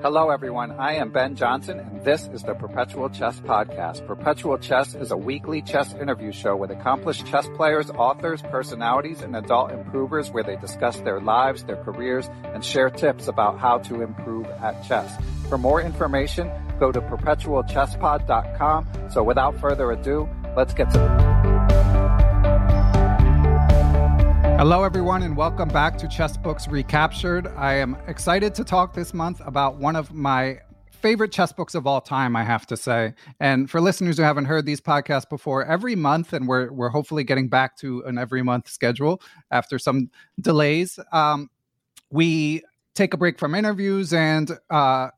Hello, everyone. I am Ben Johnson, and this is the Perpetual Chess Podcast. Perpetual Chess is a weekly chess interview show with accomplished chess players, authors, personalities, and adult improvers where they discuss their lives, their careers, and share tips about how to improve at chess. For more information, go to perpetualchesspod.com. So without further ado, let's get to Hello, everyone, and welcome back to Chess Books Recaptured. I am excited to talk this month about one of my favorite chess books of all time, I have to say. And for listeners who haven't heard these podcasts before, every month, and we're we're hopefully getting back to an every month schedule after some delays. Um, we take a break from interviews and uh,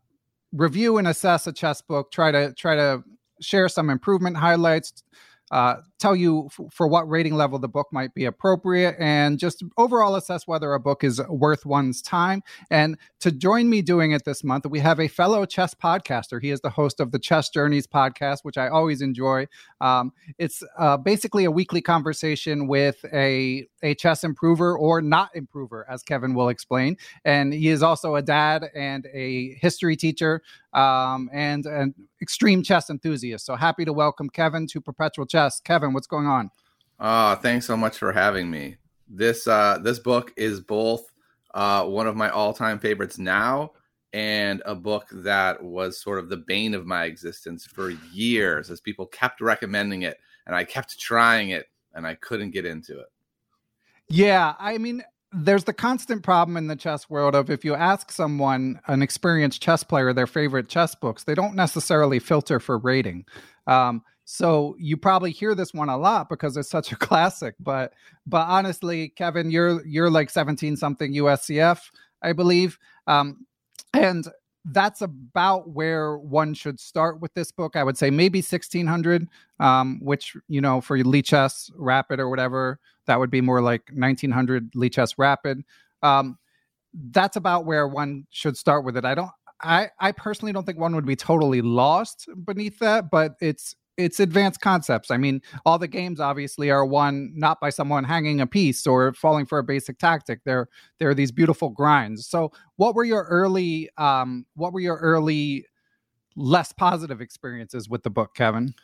review and assess a chess book. Try to try to share some improvement highlights uh, tell you f- for what rating level the book might be appropriate and just overall assess whether a book is worth one's time. And to join me doing it this month, we have a fellow chess podcaster. He is the host of the Chess Journeys podcast, which I always enjoy. Um, it's uh, basically a weekly conversation with a, a chess improver or not improver, as Kevin will explain. And he is also a dad and a history teacher um, and an extreme chess enthusiast. So happy to welcome Kevin to Perpetual Chess. Kevin, what's going on? Uh, thanks so much for having me. This uh, this book is both uh, one of my all time favorites now and a book that was sort of the bane of my existence for years as people kept recommending it and I kept trying it and I couldn't get into it. Yeah, I mean, there's the constant problem in the chess world of if you ask someone, an experienced chess player, their favorite chess books, they don't necessarily filter for rating. Um, so you probably hear this one a lot because it's such a classic. But but honestly, Kevin, you're you're like 17 something USCF, I believe. Um, and that's about where one should start with this book. I would say maybe 1600, um, which, you know, for Lichess Rapid or whatever, that would be more like 1900 Lichess Rapid. Um, that's about where one should start with it. I don't, I, I personally don't think one would be totally lost beneath that, but it's it's advanced concepts. I mean, all the games obviously are won not by someone hanging a piece or falling for a basic tactic. They're they're these beautiful grinds. So, what were your early um, what were your early less positive experiences with the book, Kevin?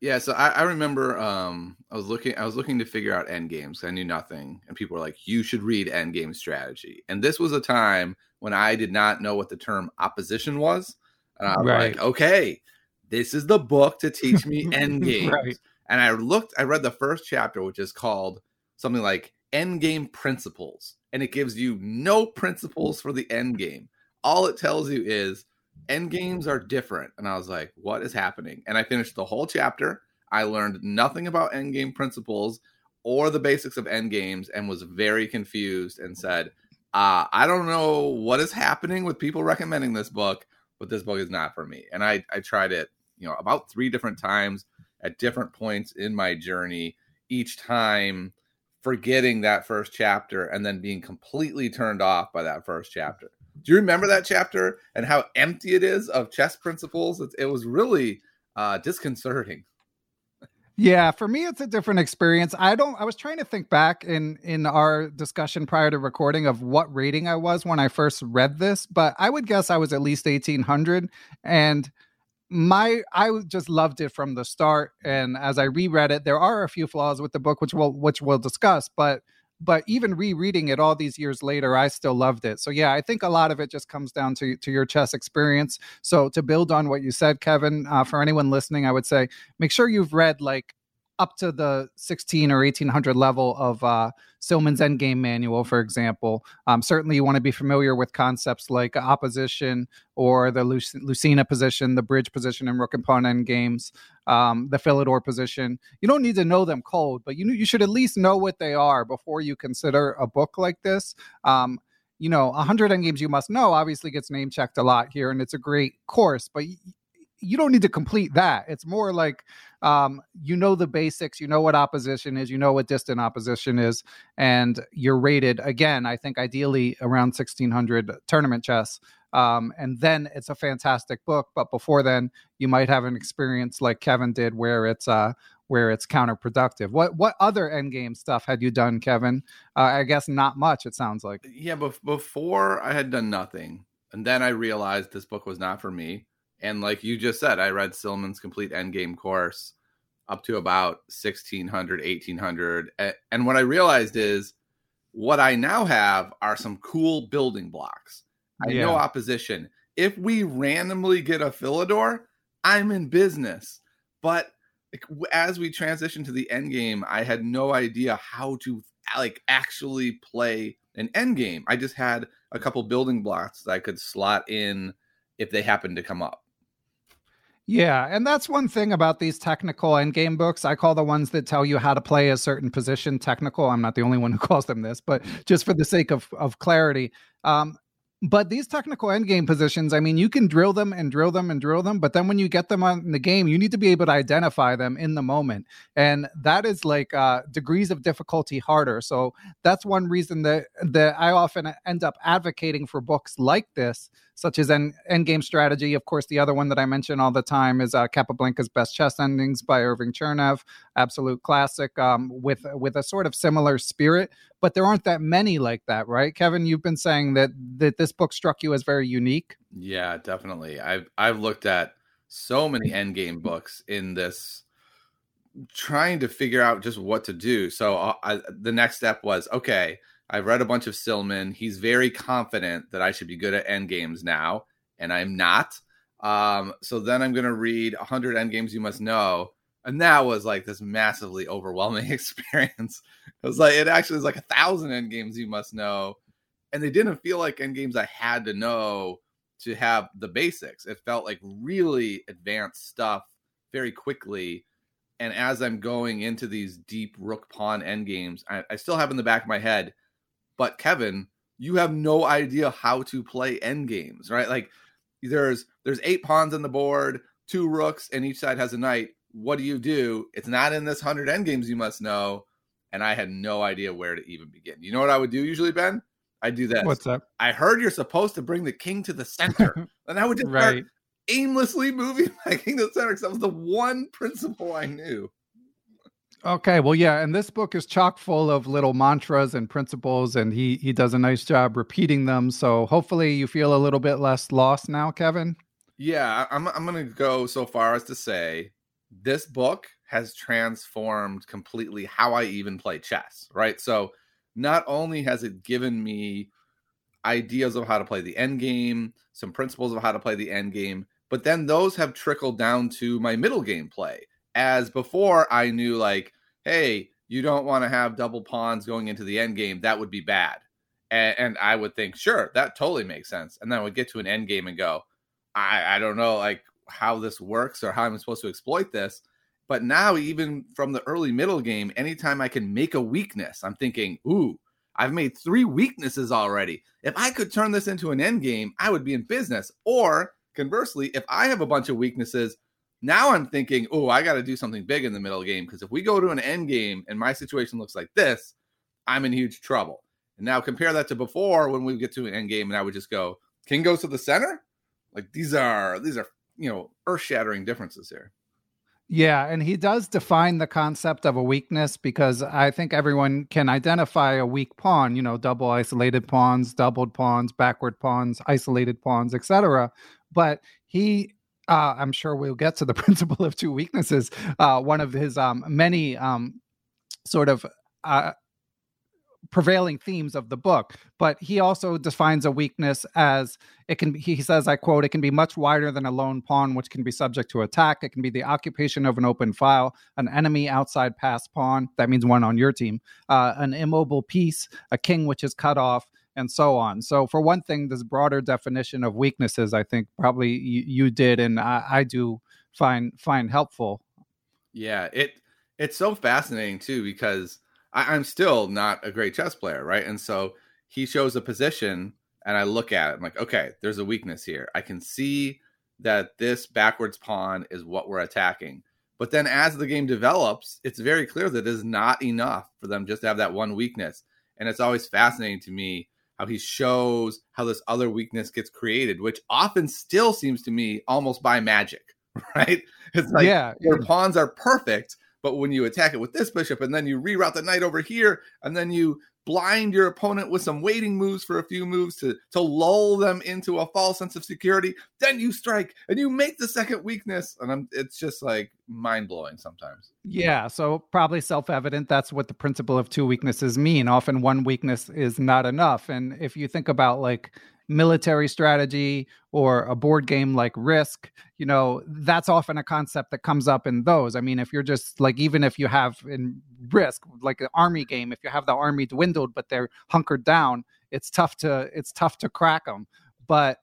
Yeah, so I, I remember um, I was looking I was looking to figure out end games. I knew nothing, and people were like, "You should read end game strategy." And this was a time when I did not know what the term opposition was, and I was Right. like, "Okay, this is the book to teach me end games." Right. And I looked, I read the first chapter, which is called something like End Game Principles, and it gives you no principles for the end game. All it tells you is end games are different. And I was like, what is happening? And I finished the whole chapter. I learned nothing about end game principles or the basics of end games and was very confused and said, uh, I don't know what is happening with people recommending this book, but this book is not for me. And I, I tried it, you know, about three different times at different points in my journey, each time forgetting that first chapter and then being completely turned off by that first chapter. Do you remember that chapter and how empty it is of chess principles? It, it was really uh, disconcerting. Yeah, for me it's a different experience. I don't I was trying to think back in in our discussion prior to recording of what rating I was when I first read this, but I would guess I was at least 1800 and my I just loved it from the start and as I reread it there are a few flaws with the book which we'll which we'll discuss, but but even rereading it all these years later I still loved it. So yeah, I think a lot of it just comes down to to your chess experience. So to build on what you said Kevin, uh, for anyone listening, I would say make sure you've read like up to the 16 or 1800 level of uh, Silman's Endgame Manual, for example. Um, certainly, you want to be familiar with concepts like opposition or the Luc- Lucena position, the bridge position in Rook and Pawn endgames, um, the Philidor position. You don't need to know them cold, but you you should at least know what they are before you consider a book like this. Um, you know, 100 endgames you must know obviously gets name checked a lot here, and it's a great course, but you don't need to complete that. It's more like um, you know the basics, you know what opposition is, you know what distant opposition is, and you're rated again. I think ideally around 1600 tournament chess. Um, and then it's a fantastic book. But before then, you might have an experience like Kevin did, where it's uh, where it's counterproductive. What what other endgame stuff had you done, Kevin? Uh, I guess not much. It sounds like. Yeah, before I had done nothing, and then I realized this book was not for me. And like you just said, I read Silman's complete endgame course up to about 1600, 1800. And what I realized is what I now have are some cool building blocks. I Yeah. know opposition. If we randomly get a Philidor, I'm in business. But as we transition to the end game, I had no idea how to like actually play an end game. I just had a couple building blocks that I could slot in if they happened to come up. Yeah, and that's one thing about these technical endgame books. I call the ones that tell you how to play a certain position technical. I'm not the only one who calls them this, but just for the sake of of clarity. Um, but these technical endgame positions, I mean, you can drill them and drill them and drill them, but then when you get them on the game, you need to be able to identify them in the moment, and that is like uh, degrees of difficulty harder. So that's one reason that that I often end up advocating for books like this, such as an End, Endgame Strategy. Of course, the other one that I mention all the time is uh, Capablanca's Best Chess Endings by Irving Chernev, absolute classic, um, with with a sort of similar spirit. But there aren't that many like that, right, Kevin? You've been saying that that this book struck you as very unique. Yeah, definitely. I've I've looked at so many endgame books in this trying to figure out just what to do. So uh, I, the next step was okay, I've read a bunch of Silman. He's very confident that I should be good at endgames now, and I'm not. Um, so then I'm going to read 100 endgames you must know. And that was like this massively overwhelming experience. It was like, it actually was like a thousand endgames you must know. And they didn't feel like endgames I had to know to have the basics. It felt like really advanced stuff very quickly. And as I'm going into these deep rook pawn endgames, I, I still have in the back of my head, but Kevin, you have no idea how to play endgames, right? Like there's there's eight pawns on the board, two rooks, and each side has a knight. What do you do? It's not in this hundred endgames you must know. And I had no idea where to even begin. You know what I would do usually, Ben? I do this. What's up? I heard you're supposed to bring the king to the center. and I would just start Right. aimlessly moving my king to the center because that was the one principle I knew. Okay, well, yeah, and this book is chock full of little mantras and principles, and he he does a nice job repeating them. So hopefully, you feel a little bit less lost now, Kevin. Yeah, I'm I'm gonna go so far as to say this book has transformed completely how I even play chess, right? So not only has it given me ideas of how to play the end game, some principles of how to play the end game, but then those have trickled down to my middle game play. As before, I knew like, hey, you don't want to have double pawns going into the end game. That would be bad. And, and I would think, sure, that totally makes sense. And then I would get to an end game and go, I, I don't know like how this works or how I'm supposed to exploit this. But now, even from the early middle game, anytime I can make a weakness, I'm thinking, ooh, I've made three weaknesses already. If I could turn this into an end game, I would be in business. Or conversely, if I have a bunch of weaknesses, now I'm thinking, oh, I got to do something big in the middle game because if we go to an end game and my situation looks like this, I'm in huge trouble. And now compare that to before when we get to an end game and I would just go, king goes to the center. Like these are these are you know earth shattering differences here. Yeah, and he does define the concept of a weakness because I think everyone can identify a weak pawn, you know, double isolated pawns, doubled pawns, backward pawns, isolated pawns, etc. But he uh, I'm sure we'll get to the principle of two weaknesses. Uh, one of his um, many um, sort of uh, prevailing themes of the book but he also defines a weakness as it can be, he says i quote it can be much wider than a lone pawn which can be subject to attack it can be the occupation of an open file an enemy outside pass pawn that means one on your team uh, an immobile piece a king which is cut off and so on so for one thing this broader definition of weaknesses i think probably you, you did and I, I do find find helpful yeah it it's so fascinating too because I, am still not a great chess player, right? And so he shows a position, and I look at it. I'm like, okay, there's a weakness here. I can see that this backwards pawn is what we're attacking. But then as the game develops, it's very clear that it is not enough for them just to have that one weakness. And it's always fascinating to me how he shows how this other weakness gets created, which often still seems to me almost by magic, right? It's like yeah, your yeah. pawns are perfect, but when you attack it with this bishop and then you reroute the knight over here and then you blind your opponent with some waiting moves for a few moves to to lull them into a false sense of security, then you strike and you make the second weakness. And I'm, it's just like mind blowing sometimes. Yeah, so probably self evident. That's what the principle of two weaknesses mean. Often one weakness is not enough. And if you think about like military strategy or a board game like Risk, you know, that's often a concept that comes up in those. I mean, if you're just like, even if you have in Risk, like an army game, if you have the army dwindled but they're hunkered down, it's tough to it's tough to crack them. But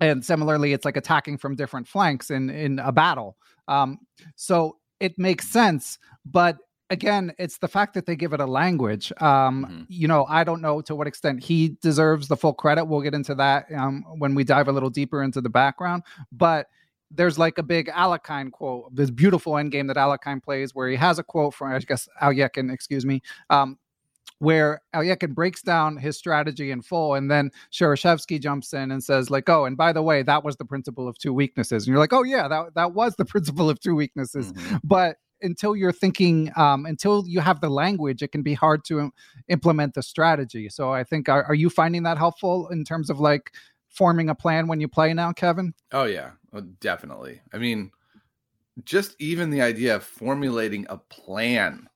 and similarly, it's like attacking from different flanks in in a battle. Um, so it makes sense, but again, it's the fact that they give it a language. Um, mm-hmm. You know, I don't know to what extent he deserves the full credit. We'll get into that um, when we dive a little deeper into the background. But there's like a big Alekhine quote, this beautiful endgame that Alekhine plays, where he has a quote from, I guess, Alekhine, excuse me, um, where Alekhine breaks down his strategy in full, and then Shereshevsky jumps in and says, like, oh, and by the way, that was the principle of two weaknesses. And you're like, oh, yeah, that, that was the principle of two weaknesses. Mm-hmm. But until you're thinking um, until you have the language it can be hard to implement the strategy. So i think are, are, you finding that helpful in terms of like forming a plan when you play now kevin? Oh yeah. Oh, definitely. I mean just even the idea of formulating a plan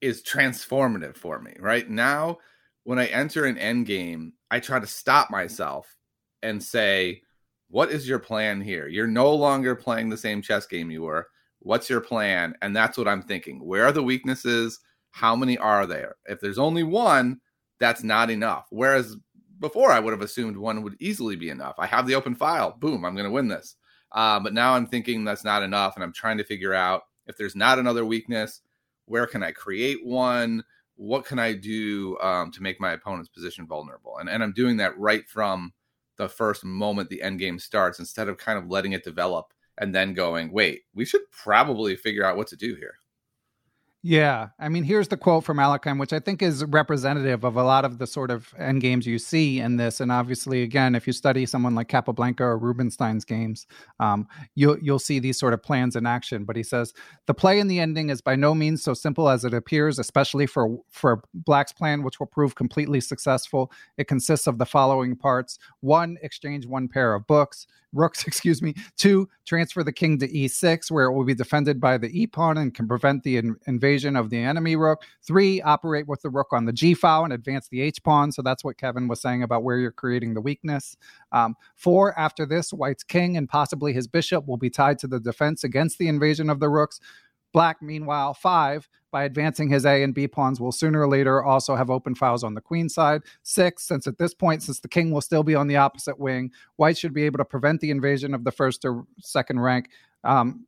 is transformative for me right? Now when i enter an end game i try to stop myself and say what is your plan here? You're no longer playing the same chess game you were What's your plan? And that's what I'm thinking. Where are the weaknesses? How many are there? If there's only one, that's not enough. Whereas before, I would have assumed one would easily be enough. I have the open file. Boom, I'm going to win this. Uh, but now I'm thinking that's not enough. And I'm trying to figure out if there's not another weakness, where can I create one? What can I do um, to make my opponent's position vulnerable? And, and I'm doing that right from the first moment the end game starts instead of kind of letting it develop and then going, wait, we should probably figure out what to do here. Yeah. I mean, here's the quote from Alekhine, which I think is representative of a lot of the sort of end games you see in this. And obviously, again, if you study someone like Capablanca or Rubinstein's games, um, you'll, you'll see these sort of plans in action. But he says, the play in the ending is by no means so simple as it appears, especially for, for Black's plan, which will prove completely successful. It consists of the following parts. One, exchange one pair of books rooks, excuse me. Two, transfer the king to e6, where it will be defended by the e pawn and can prevent the in- invasion of the enemy rook. Three, operate with the rook on the g file and advance the h pawn. So that's what Kevin was saying about where you're creating the weakness. Um, four, after this, white's king and possibly his bishop will be tied to the defense against the invasion of the rooks. Black, meanwhile, five, by advancing his A and B pawns, will sooner or later also have open files on the queen side. Six, since at this point, since the king will still be on the opposite wing, white should be able to prevent the invasion of the first or second rank. Um,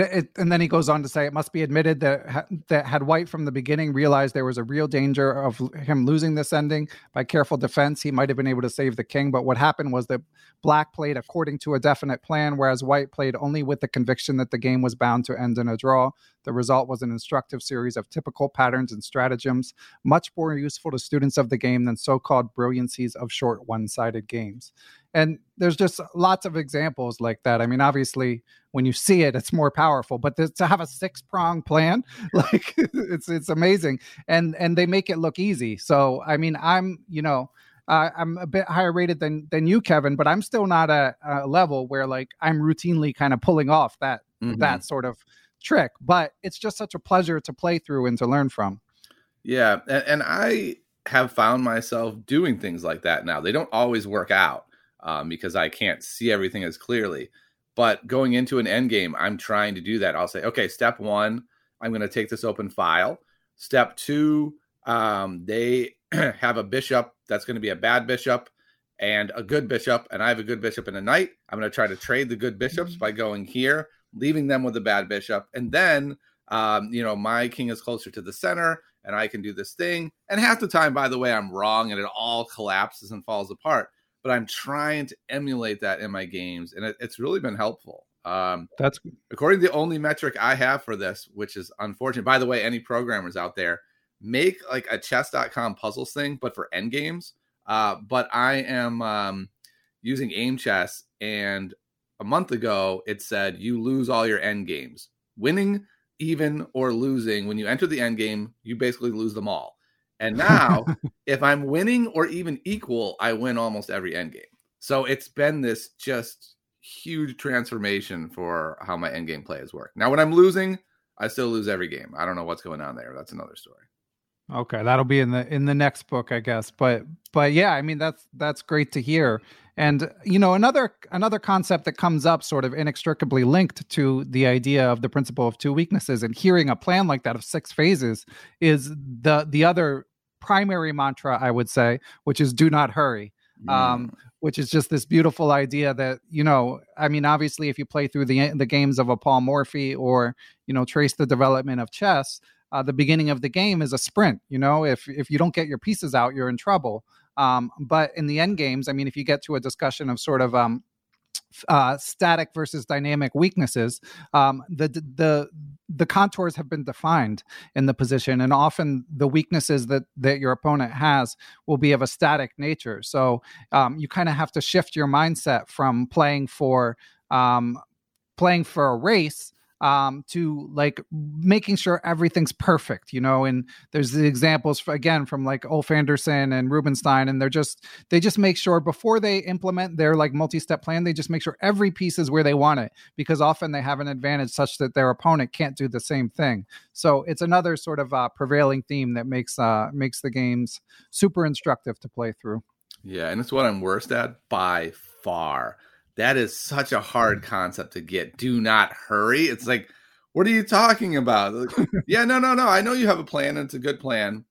it, it, and then he goes on to say, it must be admitted that that had White from the beginning realized there was a real danger of him losing this ending by careful defense, he might have been able to save the king. But what happened was that Black played according to a definite plan, whereas White played only with the conviction that the game was bound to end in a draw. The result was an instructive series of typical patterns and stratagems, much more useful to students of the game than so-called brilliancies of short one-sided games. And there's just lots of examples like that. I mean obviously when you see it it's more powerful but to have a six prong plan like it's it's amazing. And and they make it look easy. So i mean i'm you know uh, I'm a bit higher rated than than you, Kevin, but I'm still not at a level where like I'm routinely kind of pulling off that mm-hmm. that sort of trick. But it's just such a pleasure to play through and to learn from. Yeah, and, and I have found myself doing things like that now. They don't always work out, um, because I can't see everything as clearly. But going into an end game, I'm trying to do that. I'll say, okay, step one, I'm going to take this open file. Step two, um, they have a bishop that's going to be a bad bishop and a good bishop, and I have a good bishop and a knight. I'm going to try to trade the good bishops by going here, leaving them with a bad bishop, and then um, you know my king is closer to the center, and I can do this thing. And half the time, by the way, I'm wrong, and it all collapses and falls apart but I'm trying to emulate that in my games, and it, it's really been helpful. Um, That's according to the only metric I have for this, which is unfortunate. By the way, any programmers out there make like a chess.com puzzles thing, but for end games. Uh, but I am um, using aim chess and a month ago it said you lose all your end games, winning, even, or losing. When you enter the end game, you basically lose them all. And now, if I'm winning or even equal, I win almost every end game. So it's been this just huge transformation for how my end game plays work. Now, when I'm losing, I still lose every game. I don't know what's going on there. That's another story. Okay, that'll be in the in the next book, I guess. But but yeah, I mean that's that's great to hear. And you know, another another concept that comes up sort of inextricably linked to the idea of the principle of two weaknesses and hearing a plan like that of six phases is the the other primary mantra I would say, which is do not hurry. Um, which is just this beautiful idea that you know i mean obviously if you play through the the games of a paul morphy or you know trace the development of chess uh, the beginning of the game is a sprint. You know, if if you don't get your pieces out, you're in trouble. Um, but in the end games, I mean, if you get to a discussion of sort of um, uh, static versus dynamic weaknesses, um, the the the contours have been defined in the position, and often the weaknesses that that your opponent has will be of a static nature. So um, you kind of have to shift your mindset from playing for um, playing for a race um, to like making sure everything's perfect, you know. And there's the examples for, again from like Ulf Andersson and Rubinstein, and they're just they just make sure before they implement their like multi-step plan, they just make sure every piece is where they want it because often they have an advantage such that their opponent can't do the same thing. So it's another sort of uh, prevailing theme that makes uh, makes the games super instructive to play through. Yeah, and it's what I'm worst at by far that is such a hard mm. concept to get. Do not hurry. It's mm. like, what are you talking about? Like, yeah, no, no, no. I know you have a plan and it's a good plan,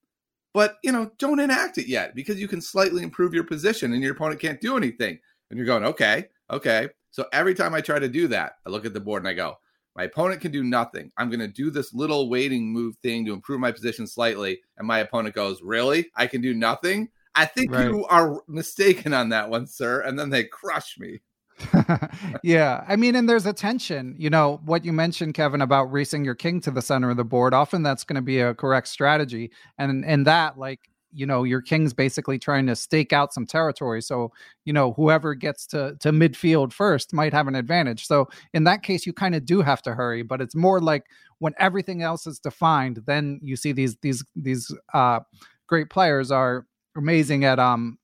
but you know, don't enact it yet because you can slightly improve your position and your opponent can't do anything. And you're going, okay, okay. So every time I try to do that, I look at the board and I go, my opponent can do nothing. I'm going to do this little waiting move thing to improve my position slightly. And my opponent goes, Really? I can do nothing? I think right. you are mistaken on that one, sir. And then they crush me. yeah. I mean, and there's a tension. You know, what you mentioned, Kevin, about racing your king to the center of the board, often that's going to be a correct strategy. And and that, like, you know, your king's basically trying to stake out some territory. So, you know, whoever gets to to midfield first might have an advantage. So in that case, you kind of do have to hurry, but it's more like when everything else is defined, then you see these these these uh great players are amazing at um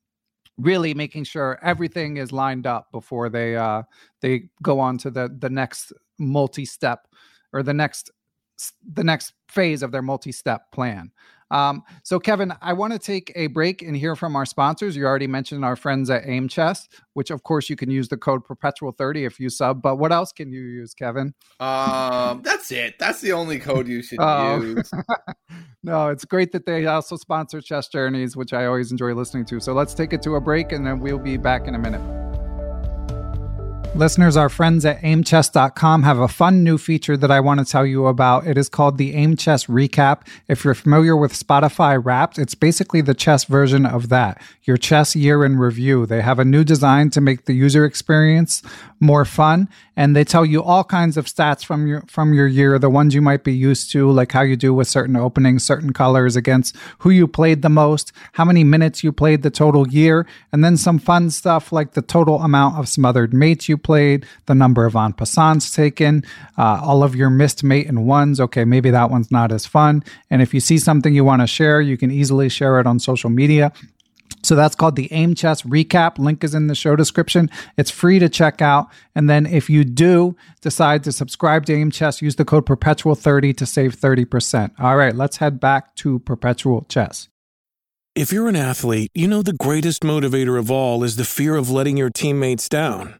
really making sure everything is lined up before they uh, they go on to the the next multi-step or the next the next phase of their multi-step plan. Um, so, Kevin, I want to take a break and hear from our sponsors. You already mentioned our friends at Aim Chess, which, of course, you can use the code Perpetual30 if you sub. But what else can you use, Kevin? Um, that's it. That's the only code you should oh. use. no, it's great that they also sponsor Chess Journeys, which I always enjoy listening to. So let's take it to a break, and then we'll be back in a minute. Listeners, our friends at aimchess.com have a fun new feature that I want to tell you about. It is called the Aim Chess Recap. If you're familiar with Spotify Wrapped, it's basically the chess version of that, your chess year in review. They have a new design to make the user experience more fun and they tell you all kinds of stats from your from your year the ones you might be used to like how you do with certain openings certain colors against who you played the most how many minutes you played the total year and then some fun stuff like the total amount of smothered mates you played the number of en passants taken uh, all of your missed mate and ones okay maybe that one's not as fun and if you see something you want to share you can easily share it on social media so that's called the Aim Chess Recap. Link is in the show description. It's free to check out. And then if you do decide to subscribe to Aim Chess, use the code Perpetual30 to save 30%. All right, let's head back to Perpetual Chess. If you're an athlete, you know the greatest motivator of all is the fear of letting your teammates down.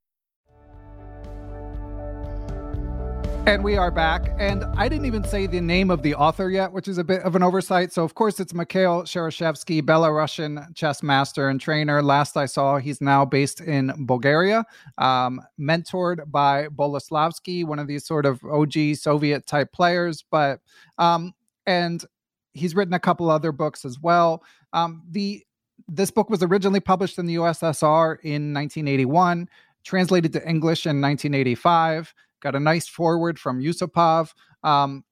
And we are back. And I didn't even say the name of the author yet, which is a bit of an oversight. So, of course, it's Mikhail Shereshevsky, Belarusian chess master and trainer. Last I saw, he's now based in Bulgaria, um, mentored by Boleslavsky, one of these sort of OG Soviet type players. But, um, and he's written a couple other books as well. Um, the this book was originally published in the USSR in 1981, translated to English in 1985 got a nice forward from Yusupov. Um,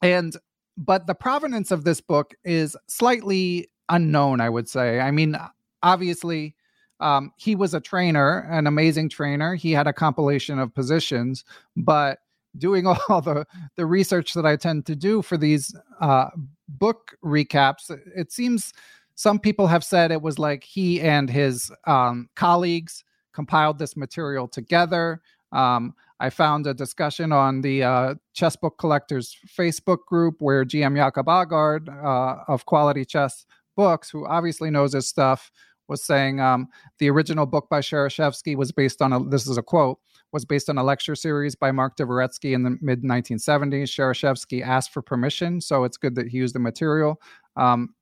and but the provenance of this book is slightly unknown, I would say. I mean, obviously, um, he was a trainer, an amazing trainer. He had a compilation of positions, but doing all the the research that I tend to do for these uh, book recaps, it seems some people have said it was like he and his um, colleagues compiled this material together. Um, I found a discussion on the uh, Chessbook Collectors Facebook group where GM Jakob Aagaard uh, of Quality Chess Books, who obviously knows his stuff, was saying um, the original book by Shereshevsky was based on a, this is a quote, was based on a lecture series by Mark Dvoretsky in the mid 1970s. Shereshevsky asked for permission, so it's good that he used the material. Um,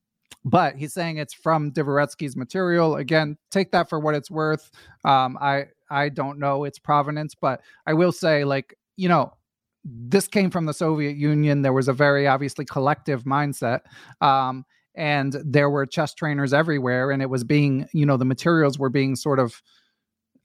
but he's saying it's from Dvoretsky's material. Again, take that for what it's worth. Um, I I don't know its provenance, but I will say, like, you know, this came from the Soviet Union. There was a very obviously collective mindset. Um, and there were chess trainers everywhere, and it was being, you know, the materials were being sort of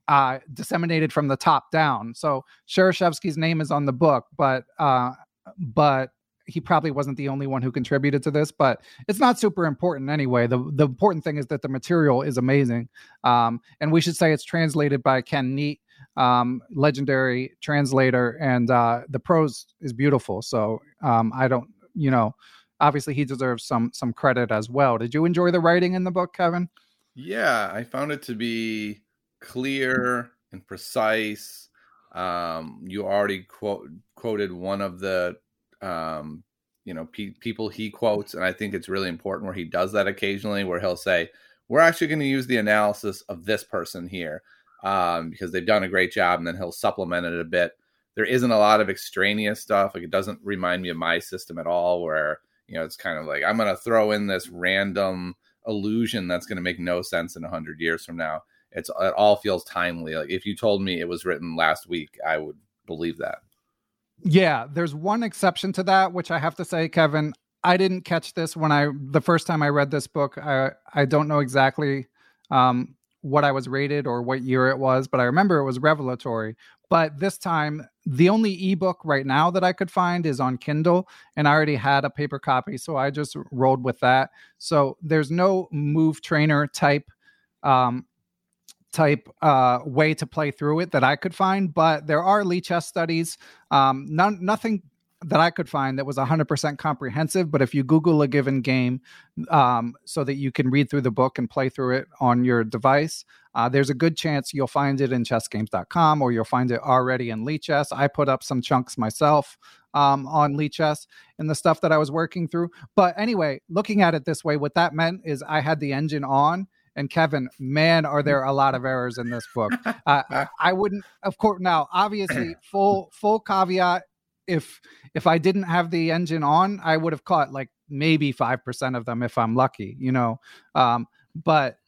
uh, disseminated from the top down. So Shereshevsky's name is on the book, but uh, but he probably wasn't the only one who contributed to this, but it's not super important anyway. The the important thing is that the material is amazing. Um, and we should say it's translated by Ken Neat, um, legendary translator, and uh, the prose is beautiful. So um, I don't, you know, obviously he deserves some some credit as well. Did you enjoy the writing in the book, Kevin? Yeah, I found it to be clear and precise. Um, you already quote, quoted one of the um, you know, pe- people he quotes, and I think it's really important where he does that occasionally, where he'll say, "We're actually going to use the analysis of this person here um, because they've done a great job," and then he'll supplement it a bit. There isn't a lot of extraneous stuff. Like it doesn't remind me of my system at all, where you know it's kind of like I'm going to throw in this random illusion that's going to make no sense in a hundred years from now. It's it all feels timely. Like if you told me it was written last week, I would believe that. Yeah, there's one exception to that, which I have to say, Kevin, I didn't catch this when I the first time I read this book. I I don't know exactly um, what I was rated or what year it was, but I remember it was revelatory. But this time, the only ebook right now that I could find is on Kindle, and I already had a paper copy, so I just rolled with that. So there's no move trainer type um, type uh, way to play through it that I could find, but there are Lichess studies. Um, none, nothing that I could find that was 100% comprehensive. But if you Google a given game um, so that you can read through the book and play through it on your device, uh, there's a good chance you'll find it in chessgames.com or you'll find it already in Lichess. I put up some chunks myself um, on Lichess and the stuff that I was working through. But anyway, looking at it this way, what that meant is I had the engine on and Kevin, man, are there a lot of errors in this book. Uh, I wouldn't, of course. Now, obviously, full full caveat. If if I didn't have the engine on, I would have caught like maybe five percent of them if I'm lucky, you know. Um, but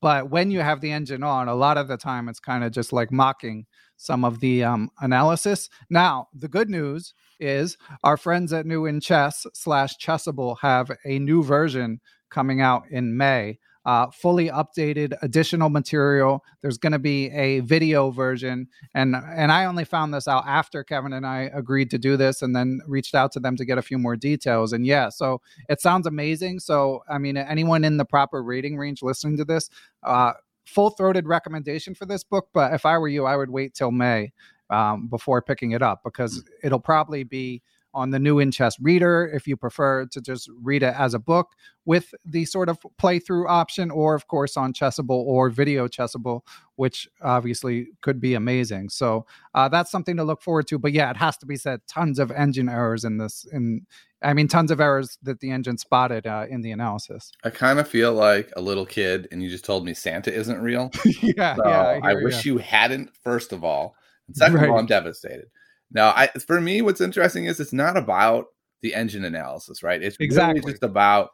but when you have the engine on, a lot of the time it's kind of just like mocking some of the um, analysis. Now, the good news is our friends at New in Chess slash Chessable have a new version coming out in May uh, fully updated additional material. There's going to be a video version, and and I only found this out after Kevin and I agreed to do this, and then reached out to them to get a few more details. And yeah, so it sounds amazing. So I mean, anyone in the proper rating range listening to this, uh, full throated recommendation for this book. But if I were you, I would wait till May um, before picking it up because it'll probably be on the new in chess reader if you prefer to just read it as a book with the sort of playthrough option or of course on chessable or video chessable which obviously could be amazing. So uh, that's something to look forward to. But yeah it has to be said tons of engine errors in this in i mean tons of errors that the engine spotted uh, in the analysis. I kind of feel like a little kid and you just told me santa isn't real. Yeah, so yeah I, I wish you hadn't first of all. And second right. of all i'm devastated now, I for me, what's interesting is it's not about the engine analysis, right? It's exactly really just about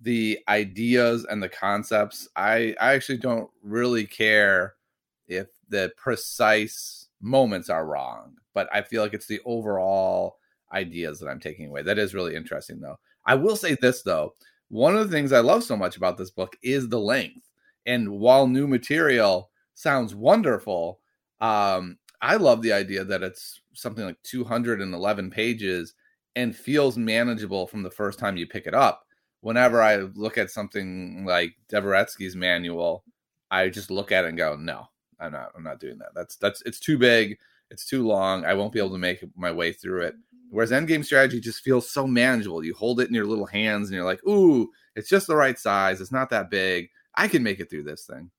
the ideas and the concepts. I I actually don't really care if the precise moments are wrong, but I feel like it's the overall ideas that I'm taking away. That is really interesting, though. I will say this though. One of the things I love so much about this book is the length. And while new material sounds wonderful, um, I love the idea that it's something like 211 pages and feels manageable from the first time you pick it up. Whenever I look at something like Dvoretsky's manual, I just look at it and go, "No, I'm not. I'm not doing that. That's that's it's too big. It's too long. I won't be able to make my way through it." Whereas Endgame Strategy just feels so manageable. You hold it in your little hands and you're like, "Ooh, it's just the right size. It's not that big. I can make it through this thing."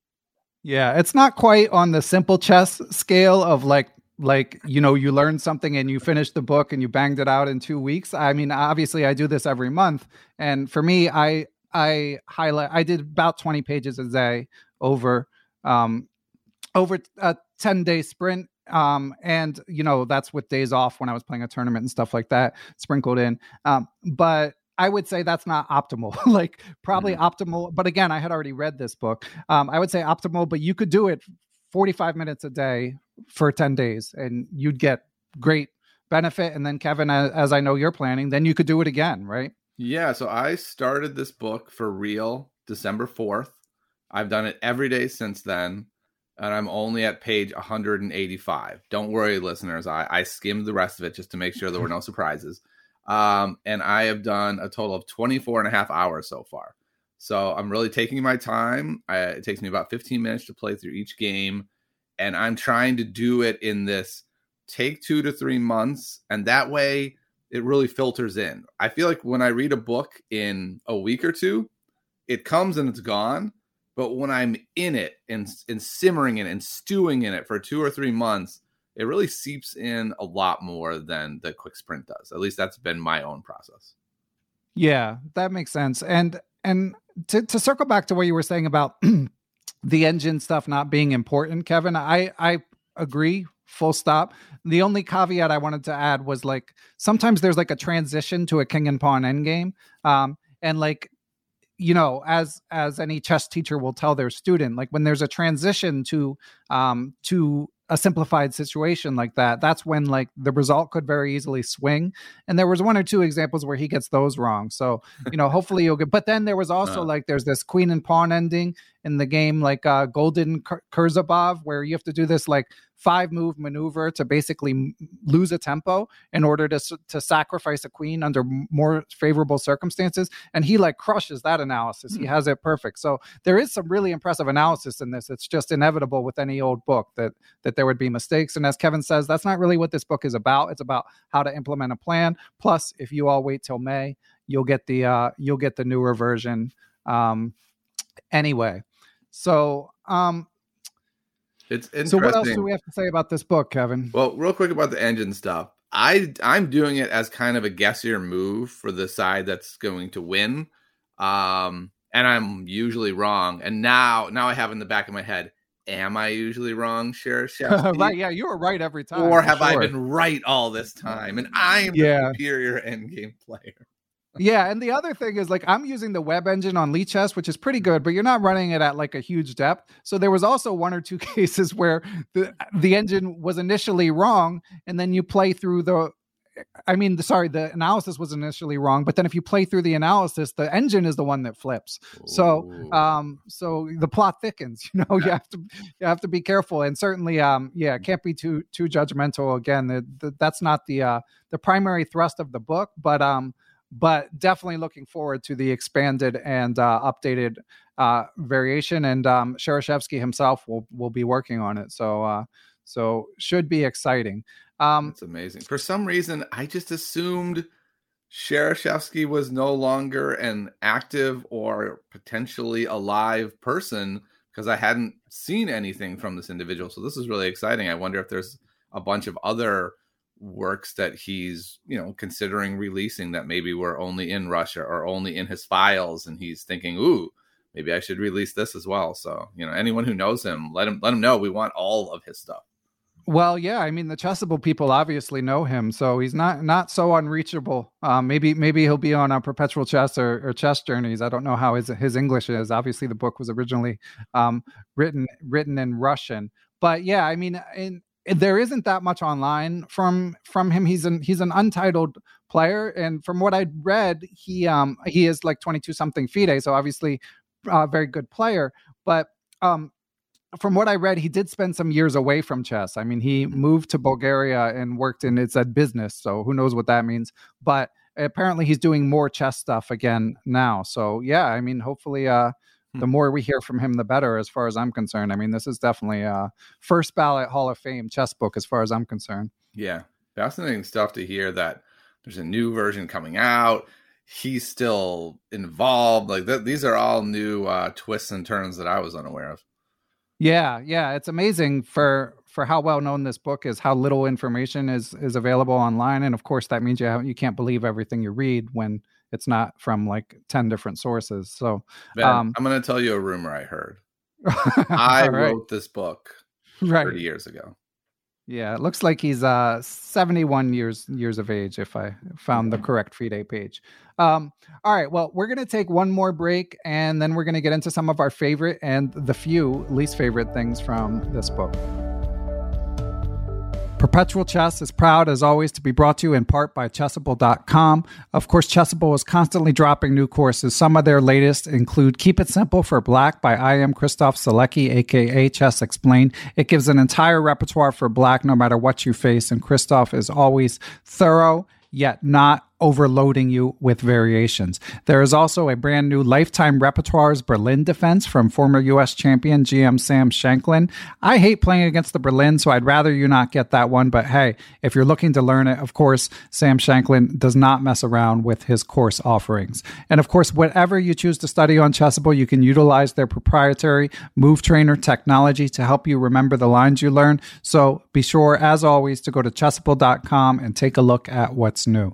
Yeah, it's not quite on the simple chess scale of like like you know you learn something and you finish the book and you banged it out in 2 weeks. I mean, obviously I do this every month and for me I I highlight I did about 20 pages a day over um over a 10 day sprint um and you know that's with days off when I was playing a tournament and stuff like that sprinkled in. Um but I would say that's not optimal. like probably mm-hmm. optimal, but again, I had already read this book. Um, I would say optimal, but you could do it 45 minutes a day for 10 days and you'd get great benefit. And then Kevin, as I know you're planning, then you could do it again, right? Yeah. So I started this book for real December 4th. I've done it every day since then. And I'm only at page 185. Don't worry, listeners. I, I skimmed the rest of it just to make sure there were no surprises. Um, and I have done a total of 24 and a half hours so far. So I'm really taking my time. I, it takes me about 15 minutes to play through each game. And I'm trying to do it in this take two to three months. And that way it really filters in. I feel like when I read a book in a week or two, it comes and it's gone. But when I'm in it and, and simmering in it and stewing in it for two or three months, it really seeps in a lot more than the quick sprint does. At least that's been my own process. Yeah, that makes sense. And and to to circle back to what you were saying about the engine stuff not being important, Kevin, I I agree full stop. The only caveat I wanted to add was like sometimes there's like a transition to a king and pawn endgame. Um and like you know as as any chess teacher will tell their student like when there's a transition to um to a simplified situation like that, that's when like the result could very easily swing. And there was one or two examples where he gets those wrong. So, you know, hopefully you'll get, but then there was also Uh. like, there's this queen and pawn ending in the game, like uh, Golden Kur- Kurzabov, where you have to do this like five move maneuver to basically lose a tempo in order to, to sacrifice a queen under more favorable circumstances. And he like crushes that analysis. He has it perfect. So there is some really impressive analysis in this. It's just inevitable with any old book that that there would be mistakes. And as Kevin says, that's not really what this book is about. It's about how to implement a plan. Plus, if you all wait till May, you'll get the uh, you'll get the newer version um, anyway. So, um, It's interesting. so what else do we have to say about this book, Kevin? Well, real quick about the engine stuff. I I'm doing it as kind of a guessier move for the side that's going to win. Um and I'm usually wrong. And now now I have in the back of my head, am I usually wrong, Sheriff right, yeah, you were right every time. Or have I been right all this time? And I am Yeah. the superior endgame player. Yeah, and the other thing is like I'm using the web engine on Lichess, which is pretty good, but you're not running it at like a huge depth. So there was also one or two cases where the the engine was initially wrong, and then you play through the I mean, the, sorry, the analysis was initially wrong, but then if you play through the analysis, the engine is the one that flips. So, um, so the plot thickens. You know, you have to you have to be careful, and certainly, um, yeah, it can't be too too judgmental. Again, the, the, that's not the uh, the primary thrust of the book, but um, but definitely looking forward to the expanded and uh, updated uh, variation. And um, Shereshevsky himself will will be working on it, so uh, so should be exciting. Um, That's amazing. For some reason, I just assumed Shereshevsky was no longer an active or potentially alive person because I hadn't seen anything from this individual. So this is really exciting. I wonder if there's a bunch of other works that he's, you know, considering releasing that maybe were only in Russia or only in his files and he's thinking, "Ooh, maybe I should release this as well." So, you know, anyone who knows him, let him let him know we want all of his stuff. Well, yeah, I mean the Chessable people obviously know him, so he's not not so unreachable. Um, maybe maybe he'll be on a perpetual chess or, or chess journeys. I don't know how his his English is. Obviously, the book was originally um, written written in Russian, but yeah, I mean, in, there isn't that much online from from him. He's an he's an untitled player, and from what I read, he um he is like twenty two something FIDE, so obviously a very good player, but um from what I read, he did spend some years away from chess. I mean, he moved to Bulgaria and worked in its ed business. So who knows what that means? But apparently, he's doing more chess stuff again now. So yeah, I mean, hopefully, uh, the more we hear from him, the better. As far as I'm concerned, I mean, this is definitely a first ballot Hall of Fame chess book, as far as I'm concerned. Yeah, fascinating stuff to hear that there's a new version coming out. He's still involved. Like th- these are all new uh, twists and turns that I was unaware of. Yeah, yeah, it's amazing for for how well known this book is, how little information is is available online, and of course that means you you can't believe everything you read when it's not from like ten different sources. So, Ben, Um, I'm going to tell you a rumor I heard. I right, wrote this book right. 30 years ago. Yeah, it looks like he's uh 71 years years of age if I found the correct FIDE page. Um all right, well, we're going to take one more break and then we're going to get into some of our favorite and the few least favorite things from this book. Perpetual Chess is proud, as always, to be brought to you in part by Chessable.com. Of course, Chessable is constantly dropping new courses. Some of their latest include Keep It Simple for Black by I am Christof Sielecki, aka Chess Explained. It gives an entire repertoire for Black no matter what you face, and Christof is always thorough yet not overloading you with variations. There is also a brand new Lifetime Repertoires Berlin defense from former U.S. champion GM Sam Shankland. I hate playing against the Berlin, so I'd rather you not get that one. But hey, if you're looking to learn it, of course, Sam Shankland does not mess around with his course offerings. And of course, whatever you choose to study on Chessable, you can utilize their proprietary Move Trainer technology to help you remember the lines you learn. So be sure, as always, to go to chessable.com and take a look at what's new.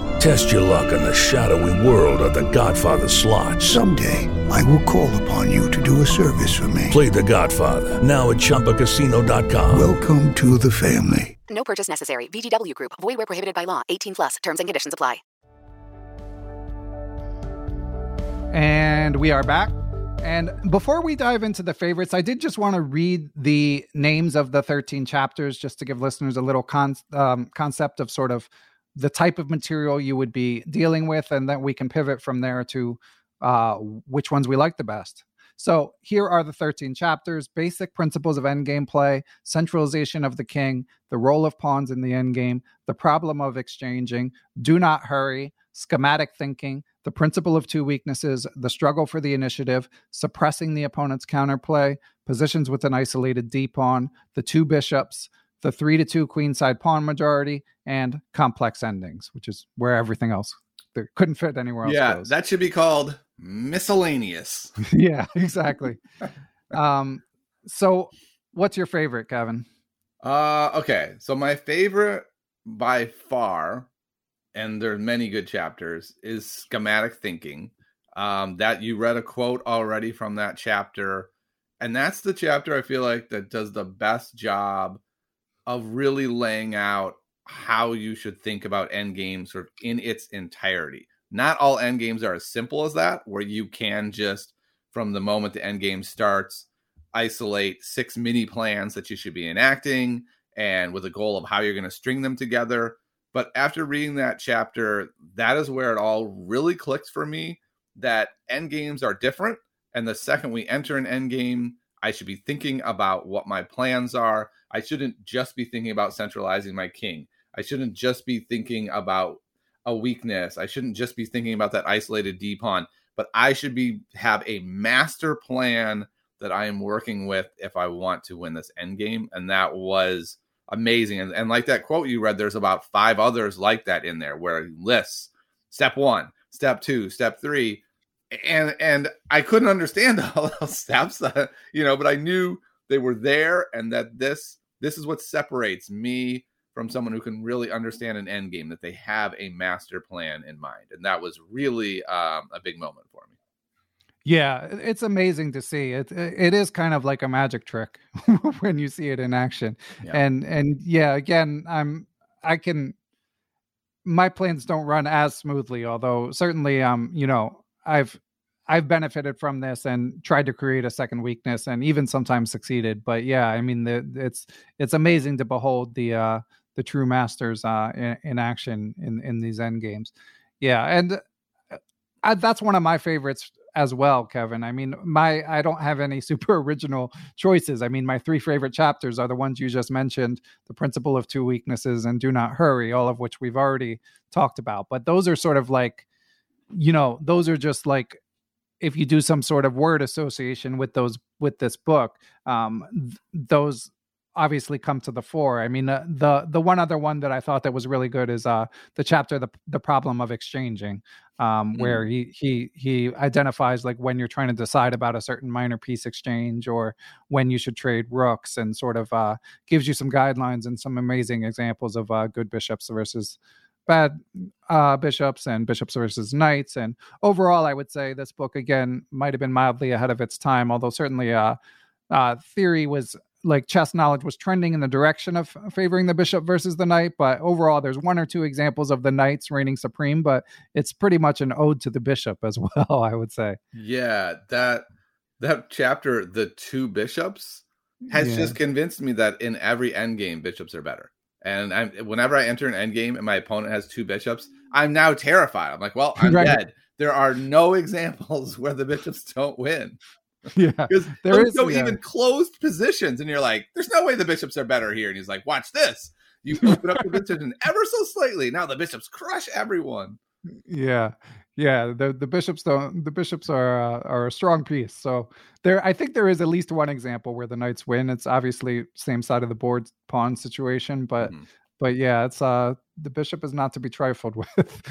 Test your luck in the shadowy world of the Godfather slot. Someday, I will call upon you to do a service for me. Play the Godfather, now at ChumbaCasino.com. Welcome to the family. No purchase necessary. VGW Group. Void where prohibited by law. 18 plus. Terms and conditions apply. And we are back. And before we dive into the favorites, I did just want to read the names of the 13 chapters just to give listeners a little con- um, concept of sort of the type of material you would be dealing with. And then we can pivot from there to uh, which ones we like the best. So here are the 13 chapters basic principles of endgame play, centralization of the king, the role of pawns in the endgame, the problem of exchanging, do not hurry, schematic thinking, the principle of two weaknesses, the struggle for the initiative, suppressing the opponent's counterplay, positions with an isolated d pawn, the two bishops, the three to two queenside pawn majority, and complex endings, which is where everything else that couldn't fit anywhere else. Yeah, goes. that should be called miscellaneous. yeah, exactly. um, so what's your favorite, Kevin? Uh okay. So my favorite by far, and there are many good chapters, is schematic thinking. Um, that you read a quote already from that chapter. And that's the chapter I feel like that does the best job of really laying out how you should think about endgame sort of in its entirety. Not all endgames are as simple as that, where you can just from the moment the endgame starts isolate six mini plans that you should be enacting and with a goal of how you're going to string them together. But after reading that chapter, that is where it all really clicks for me that end games are different. And the second we enter an end game, I should be thinking about what my plans are. I shouldn't just be thinking about centralizing my king. I shouldn't just be thinking about a weakness. I shouldn't just be thinking about that isolated D pawn, but I should be have a master plan that I am working with if I want to win this end game. And that was amazing. And, and like that quote you read, there's about five others like that in there where he lists step one, step two, step three. And and I couldn't understand all those steps, you know, but I knew they were there and that this this is what separates me from someone who can really understand an end game that they have a master plan in mind and that was really um, a big moment for me Yeah, it's amazing to see. It it is kind of like a magic trick when you see it in action. Yeah. And and yeah, again, I'm I can my plans don't run as smoothly, although certainly um, you know, I've I've benefited from this and tried to create a second weakness and even sometimes succeeded. But yeah, I mean the, it's it's amazing to behold the uh the true masters uh in, in action in in these end games. Yeah, and uh, I, that's one of my favorites as well, Kevin. I mean, my I don't have any super original choices. I mean, my three favorite chapters are the ones you just mentioned, The Principle of Two Weaknesses and Do Not Hurry, all of which we've already talked about. But those are sort of like you know, those are just like if you do some sort of word association with those with this book, um th- those obviously come to the fore. I mean, uh, the the one other one that I thought that was really good is uh the chapter the the problem of exchanging, um, where he he he identifies like when you're trying to decide about a certain minor piece exchange or when you should trade rooks, and sort of uh gives you some guidelines and some amazing examples of uh good bishops versus bad uh, bishops and bishops versus knights. And overall, I would say this book again might have been mildly ahead of its time, although certainly uh, uh, theory was like chess knowledge was trending in the direction of favoring the bishop versus the knight. But overall, there's one or two examples of the knights reigning supreme, but it's pretty much an ode to the bishop as well, I would say. yeah that that chapter the two bishops has Yeah. just convinced me that in every end game bishops are better and I'm, whenever i enter an end game and my opponent has two bishops i'm now terrified. I'm like well i'm Right. dead. There are no examples where the bishops don't win. Yeah. because there's no yeah. even closed positions and you're like there's no way the bishops are better here. And he's like watch this. You open up the position ever so slightly. Now the bishops crush everyone. Yeah, yeah. The the bishops don't. The bishops are uh, are a strong piece. So there, I think there is at least one example where the knights win. It's obviously same side of the board pawn situation, but Mhm. but yeah, it's uh the bishop is not to be trifled with.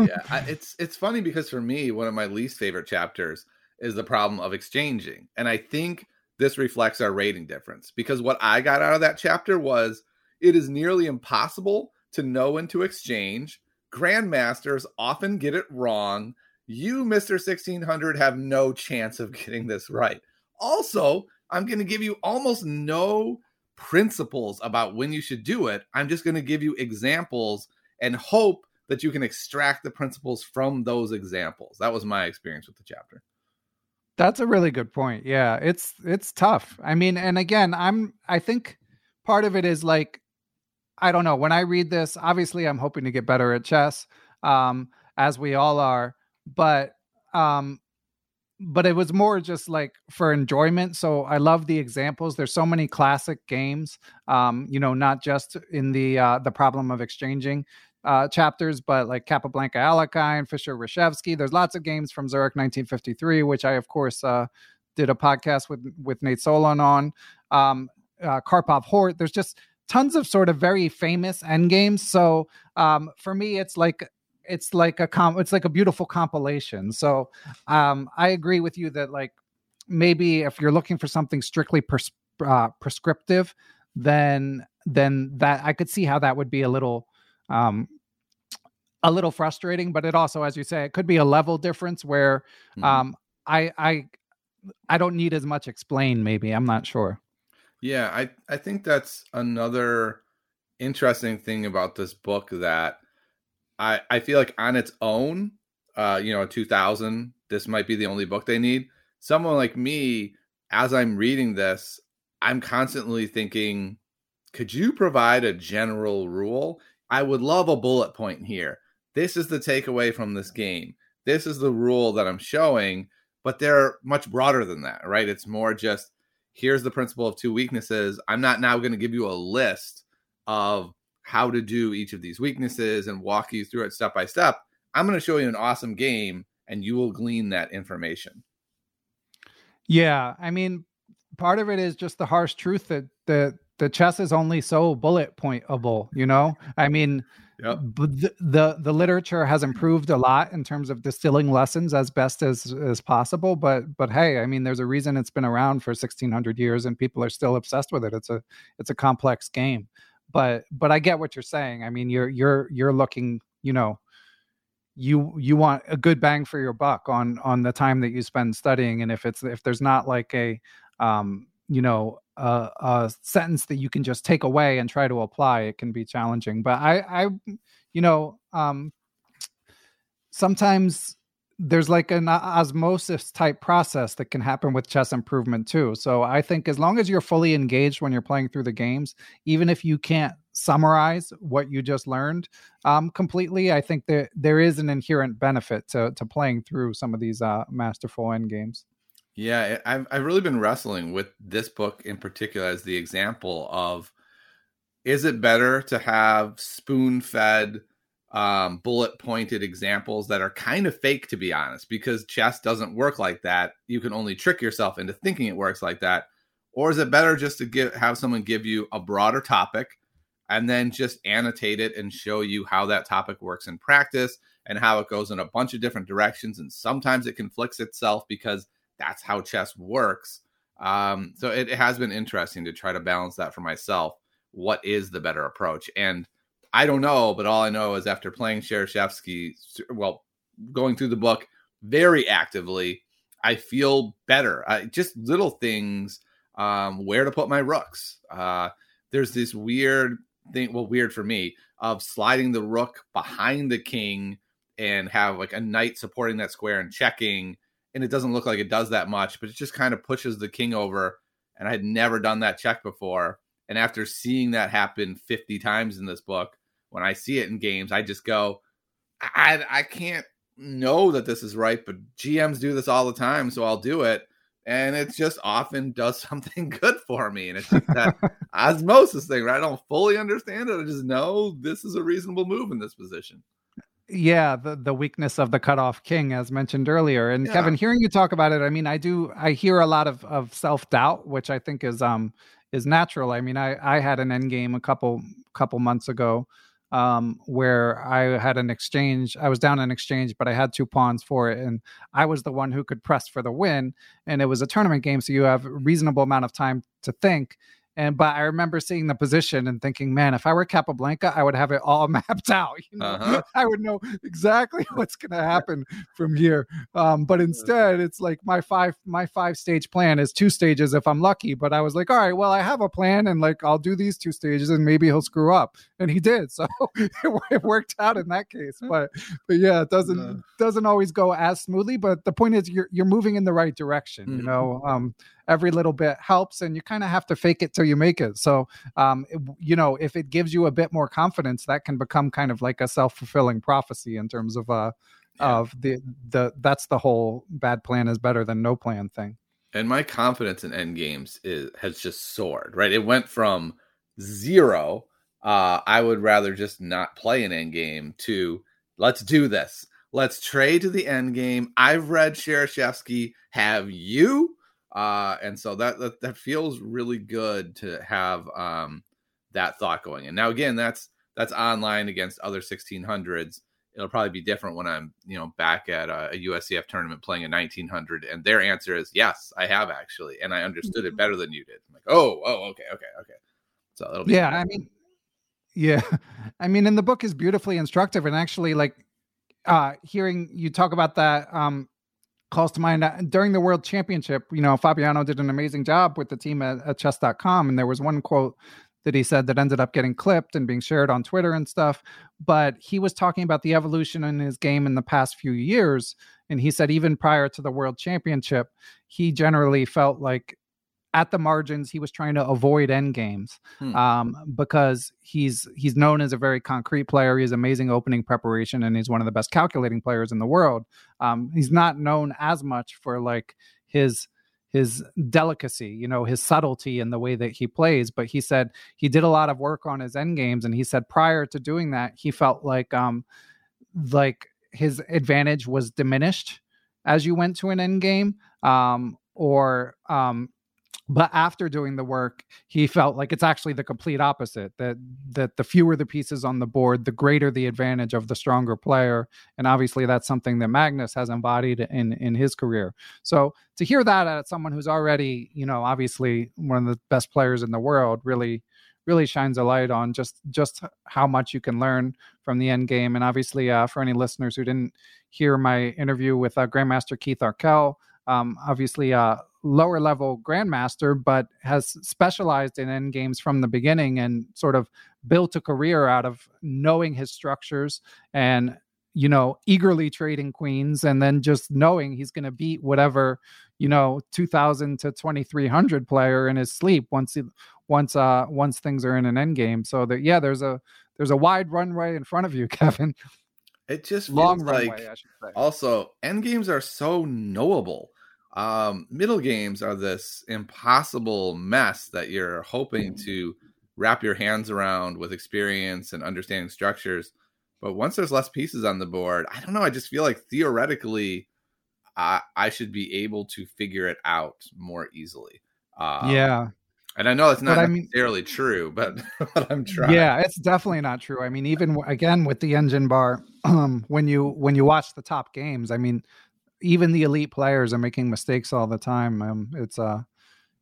yeah I, it's it's funny because for me one of my least favorite chapters is the problem of exchanging and i think this reflects our rating difference because what i got out of that chapter was it is nearly impossible to know when to exchange grandmasters often get it wrong. You, Mr. 1600, have no chance of getting this right. Also, I'm going to give you almost no principles about when you should do it. I'm just going to give you examples and hope that you can extract the principles from those examples. That was my experience with the chapter. That's a really good point. Yeah, it's it's tough. I mean, and again, I'm I think part of it is like I don't know. When I read this, obviously I'm hoping to get better at chess, um, as we all are. But um, but it was more just like for enjoyment. So I love the examples. There's so many classic games, um, you know, not just in the uh, the problem of exchanging uh, chapters, but like Capablanca Alekhine, Fischer Reshevsky. There's lots of games from Zurich 1953, which I of course uh, did a podcast with with Nate Solon on. Um, uh, Karpov Hort. There's just tons of sort of very famous end games. So um, for me, it's like it's like a com it's like a beautiful compilation. So um, I agree with you that like maybe if you're looking for something strictly pres- uh, prescriptive, then then that I could see how that would be a little um, a little frustrating. But it also, as you say, it could be a level difference where mm-hmm. um, I I I don't need as much explain. Maybe I'm not sure. Yeah, I I think that's another interesting thing about this book that I I feel like on its own, uh, you know, 2000, this might be the only book they need. Someone like me, as I'm reading this, I'm constantly thinking, could you provide a general rule? I would love a bullet point here. This is the takeaway from this game. This is the rule that I'm showing, but they're much broader than that, right? It's more just here's the principle of two weaknesses. I'm not now going to give you a list of how to do each of these weaknesses and walk you through it step by step. I'm going to show you an awesome game and you will glean that information. Yeah, I mean, part of it is just the harsh truth that the the chess is only so bullet pointable, you know? I mean, Yep. But the, the, the literature has improved a lot in terms of distilling lessons as best as as possible. But but hey, I mean, there's a reason it's been around for 1600 years and people are still obsessed with it. It's a it's a complex game. But but I get what you're saying. I mean, you're you're you're looking, you know, you you want a good bang for your buck on on the time that you spend studying and if it's if there's not like a um you know a, a, sentence that you can just take away and try to apply it can be challenging but i i you know um sometimes there's like an osmosis type process that can happen with chess improvement too so i think as long as you're fully engaged when you're playing through the games even if you can't summarize what you just learned um, completely i think that there is an inherent benefit to to playing through some of these uh, masterful end games yeah, I've I've really been wrestling with this book in particular as the example of is it better to have spoon fed um, bullet pointed examples that are kind of fake to be honest? Because chess doesn't work like that. You can only trick yourself into thinking it works like that. Or is it better just to give have someone give you a broader topic and then just annotate it and show you how that topic works in practice and how it goes in a bunch of different directions and sometimes it conflicts itself because that's how chess works. Um, so it, it, has been interesting to try to balance that for myself. What is the better approach? And I don't know, but all I know is after playing Shereshevsky, well, going through the book very actively, I feel better. I, just little things, um, where to put my rooks. Uh, there's this weird thing, well, weird for me, of sliding the rook behind the king and have like a knight supporting that square and checking and it doesn't look like it does that much, but it just kind of pushes the king over. And I had never done that check before. And after seeing that happen 50 times in this book, when I see it in games, I just go, I, I can't know that this is right, but GMs do this all the time, so I'll do it. And it just often does something good for me. And it's just that osmosis thing, right? I don't fully understand it. I just know this is a reasonable move in this position yeah the the weakness of the cutoff king as mentioned earlier. And yeah. kevin hearing you talk about it i mean i do i hear a lot of of self-doubt which i think is um is natural. I mean i i had an end game a couple couple months ago um where i had an exchange i was down an exchange but i had two pawns for it and i was the one who could press for the win. And it was a tournament game so you have a reasonable amount of time to think And but I remember seeing the position and thinking, man, if I were Capablanca, I would have it all mapped out. You know, uh-huh. I would know exactly what's going to happen from here. Um, but instead, it's like my five my five stage plan is two stages if I'm lucky. But I was like, all right, well, I have a plan, and like I'll do these two stages, and maybe he'll screw up, and he did. So it worked out in that case. But but yeah, it doesn't uh, doesn't always go as smoothly. But the point is, you're you're moving in the right direction. Mm-hmm. You know, um, every little bit helps and you kind of have to fake it till you make it. So um, it, you know if it gives you a bit more confidence that can become kind of like a self-fulfilling prophecy in terms of uh yeah. of the the that's the whole bad plan is better than no plan thing. And my confidence in end games is has just soared right? It went from zero uh i would rather just not play an end game to let's do this. Let's trade to the end game i've read Shereshevsky. have you uh, and so that, that that feels really good to have um, that thought going in. Now, again, that's that's online against other 1600s. It'll probably be different when I'm, you know, back at a, a USCF tournament playing a 1900, and their answer is yes, I have actually, and I understood it mm-hmm. better than you did. I'm like, oh, oh, okay, okay, okay. So it'll be yeah. I mean, yeah, I mean, and the book is beautifully instructive, and actually, like, uh, hearing you talk about that um, calls to mind uh, during the World Championship. You know, Fabiano did an amazing job with the team at, at chess.com. And there was one quote that he said that ended up getting clipped and being shared on Twitter and stuff. But he was talking about the evolution in his game in the past few years. And he said, even prior to the World Championship, he generally felt like at the margins he was trying to avoid end games hmm. um, because he's he's known as a very concrete player he has amazing opening preparation and he's one of the best calculating players in the world um, he's not known as much for like his his delicacy you know his subtlety in the way that he plays but he said he did a lot of work on his end games and he said prior to doing that he felt like um like his advantage was diminished as you went to an end game um or um but after doing the work he felt like it's actually the complete opposite that that the fewer the pieces on the board the greater the advantage of the stronger player and obviously that's something that magnus has embodied in in his career. So to hear that at someone who's already you know obviously one of the best players in the world really really shines a light on just just how much you can learn from the end game. And obviously uh, for any listeners who didn't hear my interview with uh, grandmaster keith arkell um, obviously a lower level grandmaster, but has specialized in end games from the beginning and sort of built a career out of knowing his structures and you know eagerly trading queens and then just knowing he's going to beat whatever you know 2000 to 2300 player in his sleep once he, once uh once things are in an end game. So that yeah there's a there's a wide runway in front of you kevin. It just long runway like, I should say. also end games are so knowable um, middle games are this impossible mess that you're hoping to wrap your hands around with experience and understanding structures. But once there's less pieces on the board, I don't know. I just feel like theoretically, I, I should be able to figure it out more easily. Um, yeah. And I know it's not necessarily mean, true, but, but I'm trying. Yeah, it's definitely not true. I mean, even again with the engine bar, um, when you when you watch the top games, I mean, even the elite players are making mistakes all the time. Um, it's a,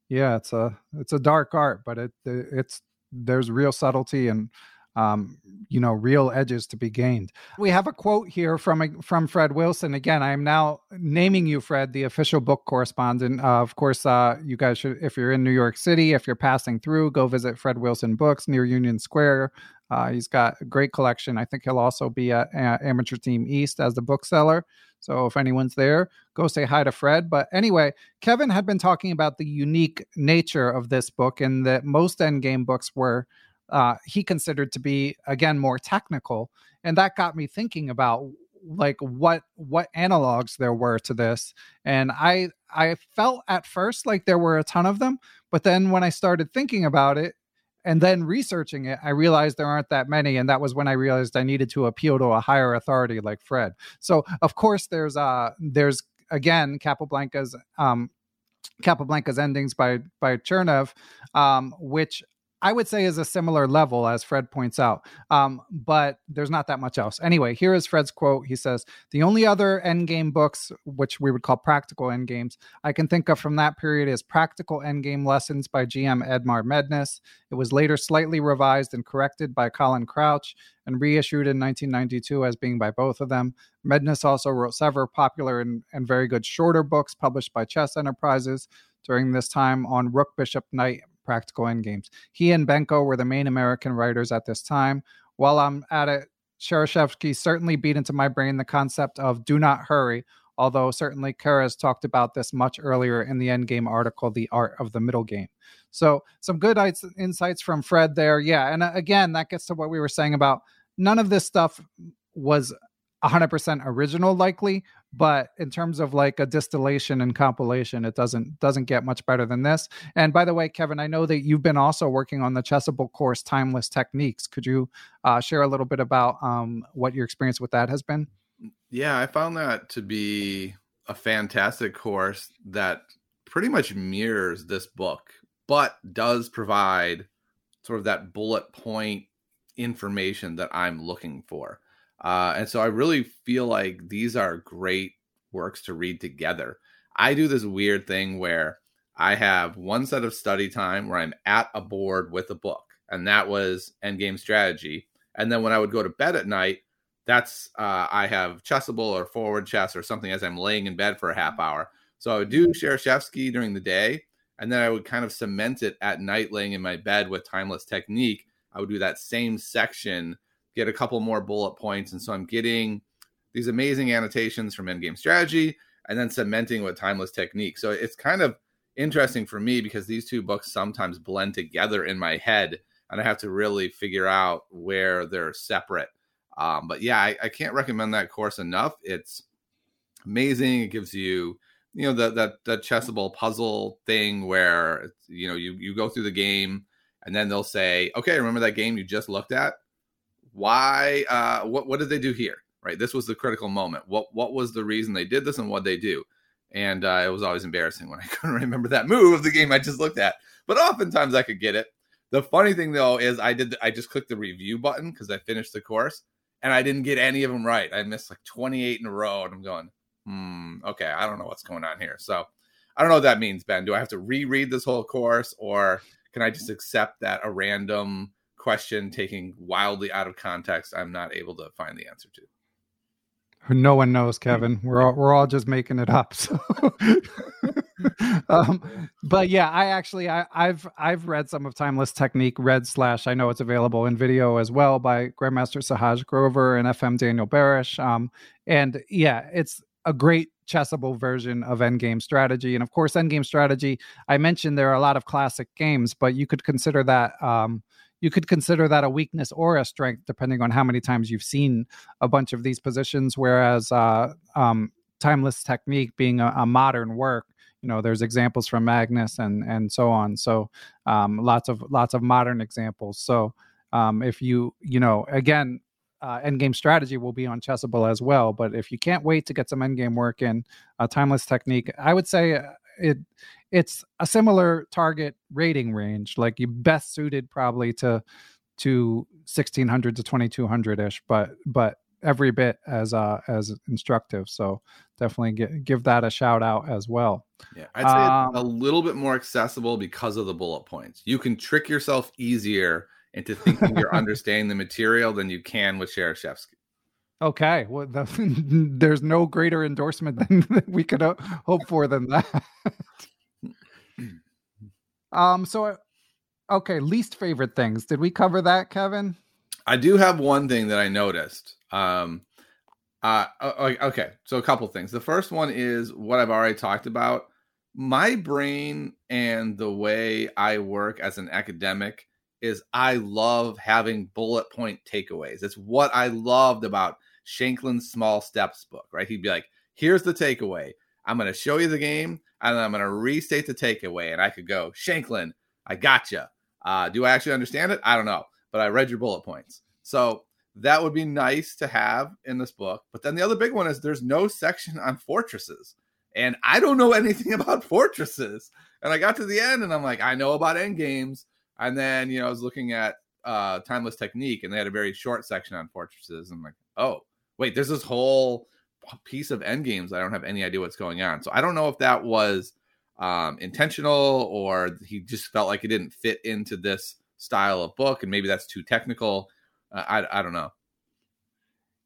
yeah, it's a it's a dark art, but it it's there's real subtlety and um, you know, real edges to be gained. We have a quote here from from Fred Wilson. Again, I am now naming you, Fred, the official book correspondent. Uh, of course, uh, you guys should, if you're in New York City, if you're passing through, go visit Fred Wilson Books near Union Square. Uh, he's got a great collection. I think he'll also be at Amateur Team East as the bookseller. So if anyone's there, go say hi to Fred. But anyway, Kevin had been talking about the unique nature of this book and that most endgame books were uh, he considered to be again more technical, and that got me thinking about like what what analogs there were to this and i i felt at first like there were a ton of them but then when i started thinking about it and then researching it i realized there aren't that many and that was when i realized i needed to appeal to a higher authority like fred. So of course there's uh there's again capablanca's um capablanca's endings by by chernev um which I would say is a similar level, as Fred points out. Um, but there's not that much else. Anyway, here is Fred's quote. He says, The only other endgame books, which we would call practical endgames, I can think of from that period is Practical Endgame Lessons by GM Edmar Mednis. It was later slightly revised and corrected by Colin Crouch and reissued in 1992 as being by both of them. Mednis also wrote several popular and, and very good shorter books published by Chess Enterprises during this time on Rook, Bishop, Knight, practical endgames. He and Benko were the main American writers at this time. While I'm at it, Shereshevsky certainly beat into my brain the concept of do not hurry, although certainly Keres talked about this much earlier in the endgame article, The Art of the Middle Game. So, some good insights from Fred there. Yeah. And uh, again, that gets to what we were saying about none of this stuff was 100% original likely but in terms of like a distillation and compilation it doesn't doesn't get much better than this. And by the way kevin i know that you've been also working on the chessable course timeless techniques. Could you uh, share a little bit about um, what your experience with that has been? Yeah i found that to be a fantastic course that pretty much mirrors this book but does provide sort of that bullet point information that i'm looking for uh, and so I really feel like these are great works to read together. I do this weird thing where I have one set of study time where I'm at a board with a book, and that was Endgame Strategy. And then when I would go to bed at night, that's uh, I have Chessable or Forward Chess or something as I'm laying in bed for a half hour. So I would do Shereshevsky during the day, and then I would kind of cement it at night, laying in my bed with Timeless Technique. I would do that same section get a couple more bullet points. And so I'm getting these amazing annotations from Endgame Strategy and then cementing with Timeless Technique. So it's kind of interesting for me because these two books sometimes blend together in my head and I have to really figure out where they're separate. Um, but yeah, I, I, can't recommend that course enough. It's amazing. It gives you, you know, that that chessable puzzle thing where you know you you go through the game and then they'll say, okay, remember that game you just looked at? Why uh what what did they do here right? This was the critical moment. What what was the reason they did this and what they do? And uh, it was always embarrassing when i couldn't remember that move of the game i just looked at. But oftentimes i could get it. The funny thing though is i did i just clicked the review button because i finished the course and i didn't get any of them right. I missed like 28 in a row and i'm going hmm okay i don't know what's going on here. So i don't know what that means ben. Do i have to reread this whole course or can i just accept that a random question taking wildly out of context, I'm not able to find the answer to. No one knows, Kevin. We're all we're all just making it up. So, um, but yeah, I actually I, have I've read some of Timeless Technique, read slash. I know it's available in video as well by Grandmaster Sahaj Grover and FM Daniel Barish. Um, and yeah, it's a great chessable version of endgame strategy. And of course, endgame strategy. I mentioned there are a lot of classic games, but you could consider that. Um, you could consider that a weakness or a strength depending on how many times you've seen a bunch of these positions whereas uh, um, timeless technique being a, a, modern work you know there's examples from magnus and and so on. So um, lots of lots of modern examples. So um, if you you know again uh, endgame strategy will be on chessable as well but if you can't wait to get some endgame work in uh, timeless technique i would say uh, it it's a similar target rating range like you best suited probably to to 1600 to 2200 ish but but every bit as uh as instructive so definitely get, give that a shout out as well yeah i'd say um, a little bit more accessible because of the bullet points you can trick yourself easier into thinking you're understanding the material than you can with Shereshevsky. Okay, well, the, there's no greater endorsement than we could uh, hope for than that. Um. So, uh, okay, least favorite things. Did we cover that, Kevin? I do have one thing that I noticed. Um. Uh. Okay. So a couple things. The first one is what I've already talked about. My brain and the way I work as an academic is I love having bullet point takeaways. It's what I loved about Shankland's Small Steps book, right? He'd be like, here's the takeaway. I'm going to show you the game and I'm going to restate the takeaway. And I could go, Shankland, I gotcha. Uh, do I actually understand it? I don't know, but I read your bullet points. So that would be nice to have in this book. But then the other big one is there's no section on fortresses. And I don't know anything about fortresses. And I got to the end and I'm like, I know about end games, And then you know I was looking at uh, Timeless Technique, and they had a very short section on fortresses. I'm like, oh wait, there's this whole piece of end games. I don't have any idea what's going on. So I don't know if that was um, intentional or he just felt like it didn't fit into this style of book, and maybe that's too technical. Uh, I I don't know.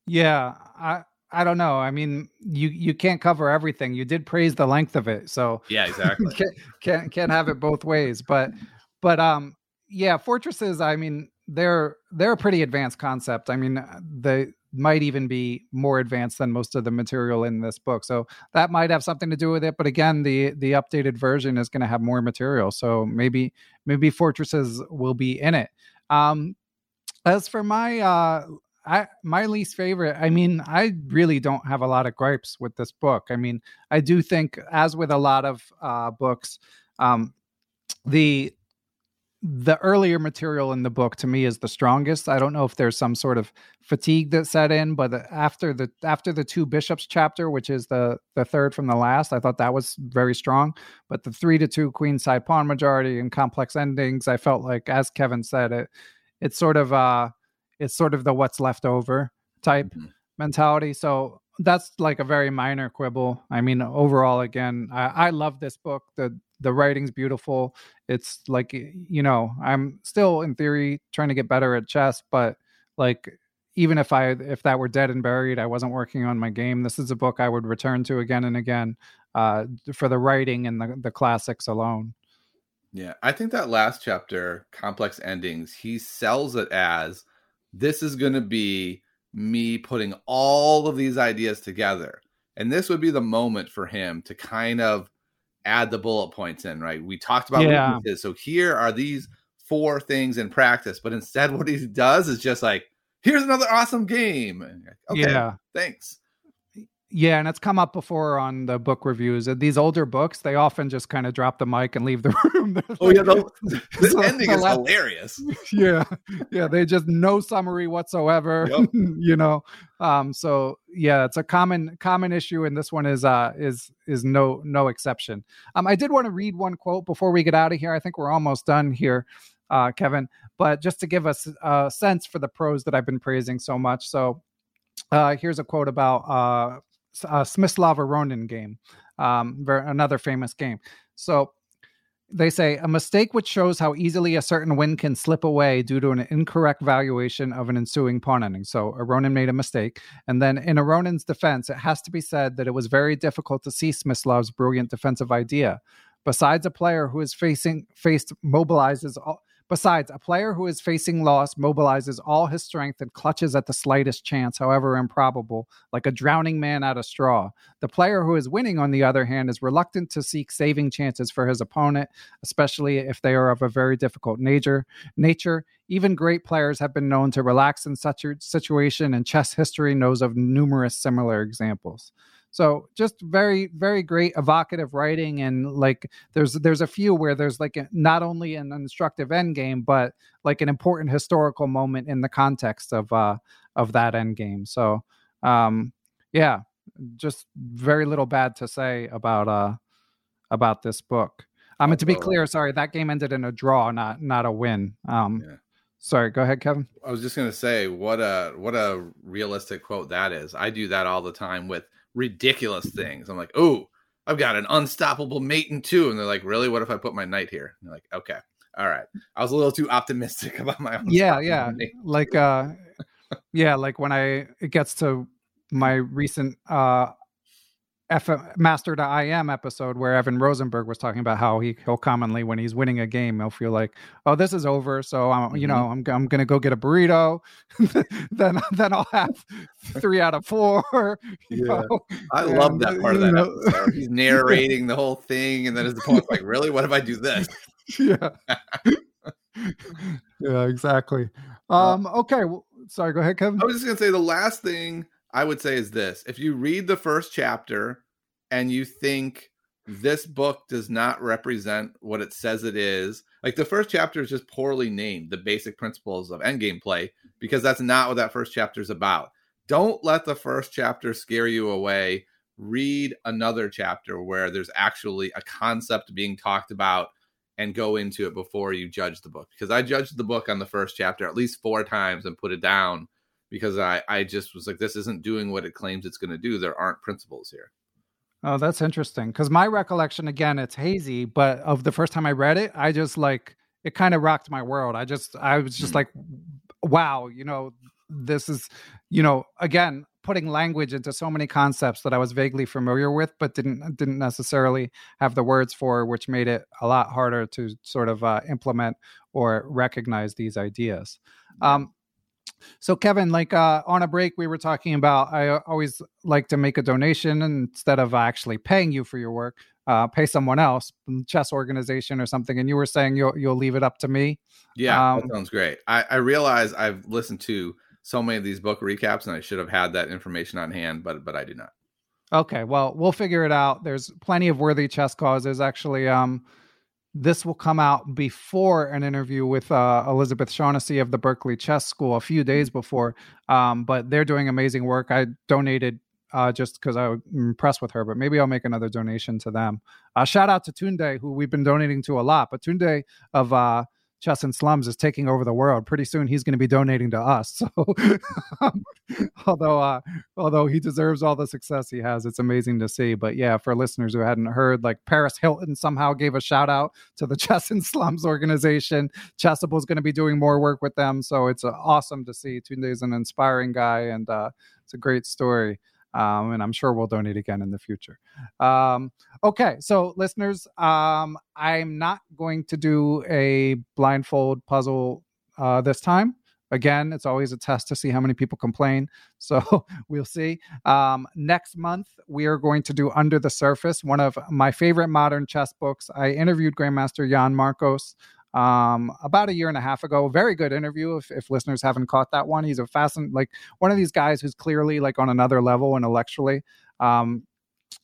Yeah, I I don't know. I mean, you you can't cover everything. You did praise the length of it, so yeah, exactly. can't, can't can't have it both ways. But but um, yeah, fortresses. I mean, they're they're a pretty advanced concept. I mean, they might even be more advanced than most of the material in this book. So that might have something to do with it. But again, the the updated version is going to have more material. So maybe maybe fortresses will be in it. Um, as for my uh, I my least favorite, I mean, I really don't have a lot of gripes with this book. I mean, I do think, as with a lot of uh, books, um, the the earlier material in the book to me is the strongest. I don't know if there's some sort of fatigue that set in, but after the after the two bishops chapter, which is the the third from the last, I thought that was very strong. But the three to two queen side pawn majority and complex endings, I felt like, as Kevin said, it it's sort of uh it's sort of the what's left over type mm-hmm. mentality. So that's like a very minor quibble. I mean, overall, again, I, I love this book. The the writing's beautiful. It's like you know, I'm still in theory trying to get better at chess, but like even if I if that were dead and buried, I wasn't working on my game. This is a book I would return to again and again uh, for the writing and the the classics alone. Yeah, I think that last chapter, complex endings, he sells it as this is going to be me putting all of these ideas together. And this would be the moment for him to kind of add the bullet points in, right? We talked about yeah. weaknesses. So here are these four things in practice, but instead what he does is just like, here's another awesome game. Okay, yeah. Thanks. Yeah, and it's come up before on the book reviews. These older books, they often just kind of drop the mic and leave the room. oh yeah, the, so ending is hilarious. Yeah, yeah, they just no summary whatsoever. Yep. you know, um, so yeah, it's a common common issue, and this one is uh is is no no exception. Um, I did want to read one quote before we get out of here. I think we're almost done here, uh, Kevin. But just to give us a sense for the pros that I've been praising so much, so uh, here's a quote about uh, uh, Smyslov Aronin game, um, another famous game. So they say a mistake which shows how easily a certain win can slip away due to an incorrect valuation of an ensuing pawn ending. So Aronin made a mistake. And then in Aronin's defense, it has to be said that it was very difficult to see Smyslov's brilliant defensive idea. Besides a player who is facing faced mobilizes all, Besides, a player who is facing loss mobilizes all his strength and clutches at the slightest chance, however improbable, like a drowning man at a straw. The player who is winning, on the other hand, is reluctant to seek saving chances for his opponent, especially if they are of a very difficult nature. Nature, even great players have been known to relax in such a situation, and chess history knows of numerous similar examples. So just very, very great evocative writing, and like there's there's a few where there's like a, not only an instructive end game, but like an important historical moment in the context of uh of that end game. So um yeah, just very little bad to say about uh about this book. Um, mean, to be clear, sorry, that game ended in a draw, not not a win. Um, yeah. Sorry, go ahead, Kevin. I was just gonna say what a what a realistic quote that is. I do that all the time with ridiculous things. I'm like, oh, I've got an unstoppable mate in two. And they're like, really? What if I put my knight here? And they're like, okay, all right. I was a little too optimistic about my own. Yeah, yeah. Mate. Like, uh, yeah, like when I it gets to my recent uh F Master.im episode where Evan Rosenberg was talking about how he he'll commonly when he's winning a game he'll feel like oh this is over so I'm you mm-hmm. know I'm I'm gonna go get a burrito then then I'll have three out of four. Yeah, know? I and, love that part of that know. episode. He's narrating the whole thing and then his opponent's like really what if I do this? yeah. yeah, exactly. Uh um okay, well, sorry, go ahead, Kevin. I was just gonna say the last thing I would say is this if you read the first chapter and you think this book does not represent what it says it is, like the first chapter is just poorly named, the basic principles of endgame play, because that's not what that first chapter is about. Don't let the first chapter scare you away. Read another chapter where there's actually a concept being talked about and go into it before you judge the book because I judged the book on the first chapter at least four times and put it down because I I just was like this isn't doing what it claims it's going to do. There aren't principles here. Oh, that's interesting. Because my recollection, again, it's hazy, but of the first time I read it, I just like it kind of rocked my world. I just, I was just Hmm. like, wow, you know, this is, you know, again, putting language into so many concepts that I was vaguely familiar with, but didn't didn't necessarily have the words for, which made it a lot harder to sort of uh, implement or recognize these ideas. Um, so Kevin, like uh, on a break, we were talking about. I uh, always like to make a donation instead of actually paying you for your work, uh, pay someone else, mm, chess organization or something. And you were saying you'll you'll leave it up to me. Yeah, Um, that sounds great. I, I realize I've listened to so many of these book recaps, and I should have had that information on hand, but but I do not. Okay, well, we'll figure it out. There's plenty of worthy chess causes. Actually, um, this will come out before an interview with uh, Elizabeth Shaughnessy of the Berkeley Chess School a few days before. Um, but they're doing amazing work. I donated uh, just because I was impressed with her, but maybe I'll make another donation to them. Uh, shout out to Tunde, who we've been donating to a lot. But Tunde of uh, Chess in Slums is taking over the world. Pretty soon, he's going to be donating to us. So, although uh, although he deserves all the success he has, it's amazing to see. But yeah, for listeners who hadn't heard, like Paris Hilton somehow gave a shout out to the Chess in Slums organization. Chessable is going to be doing more work with them, so it's uh, awesome to see. Tunde is an inspiring guy, and uh, it's a great story. Um, and I'm sure we'll donate again in the future. Um, okay, so listeners, um, I'm not going to do a blindfold puzzle uh, this time. Again, it's always a test to see how many people complain. So we'll see. Um, next month, we are going to do Under the Surface, one of my favorite modern chess books. I interviewed Grandmaster Jan Markos um about a year and a half ago very good interview if, if listeners haven't caught that one. He's a fascinating like one of these guys who's clearly like on another level intellectually. Um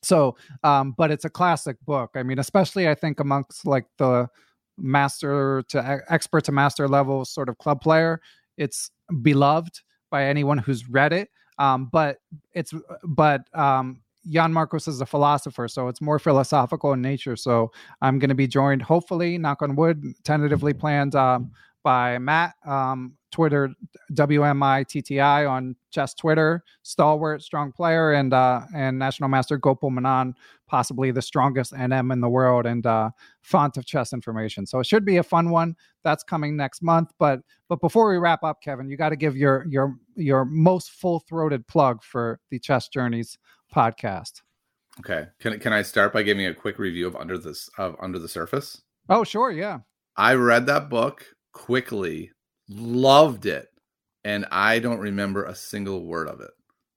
so um but it's a classic book. I mean especially i think amongst like the master to expert to master level sort of club player it's beloved by anyone who's read it. Um but it's but um Jan Markos is a philosopher, so it's more philosophical in nature. So I'm going to be joined, hopefully, knock on wood, tentatively planned um, by Matt, um, Twitter, WMITTI on chess Twitter, stalwart, strong player, and uh, and National Master Gopal Menon, possibly the strongest NM in the world and uh, font of chess information. So it should be a fun one. That's coming next month. But but before we wrap up, Kevin, you got to give your your your most full throated plug for the Chess Journeys podcast. Okay, can can I start by giving a quick review of Under this of Under the Surface? Oh, sure, yeah. I read that book quickly, loved it, and I don't remember a single word of it.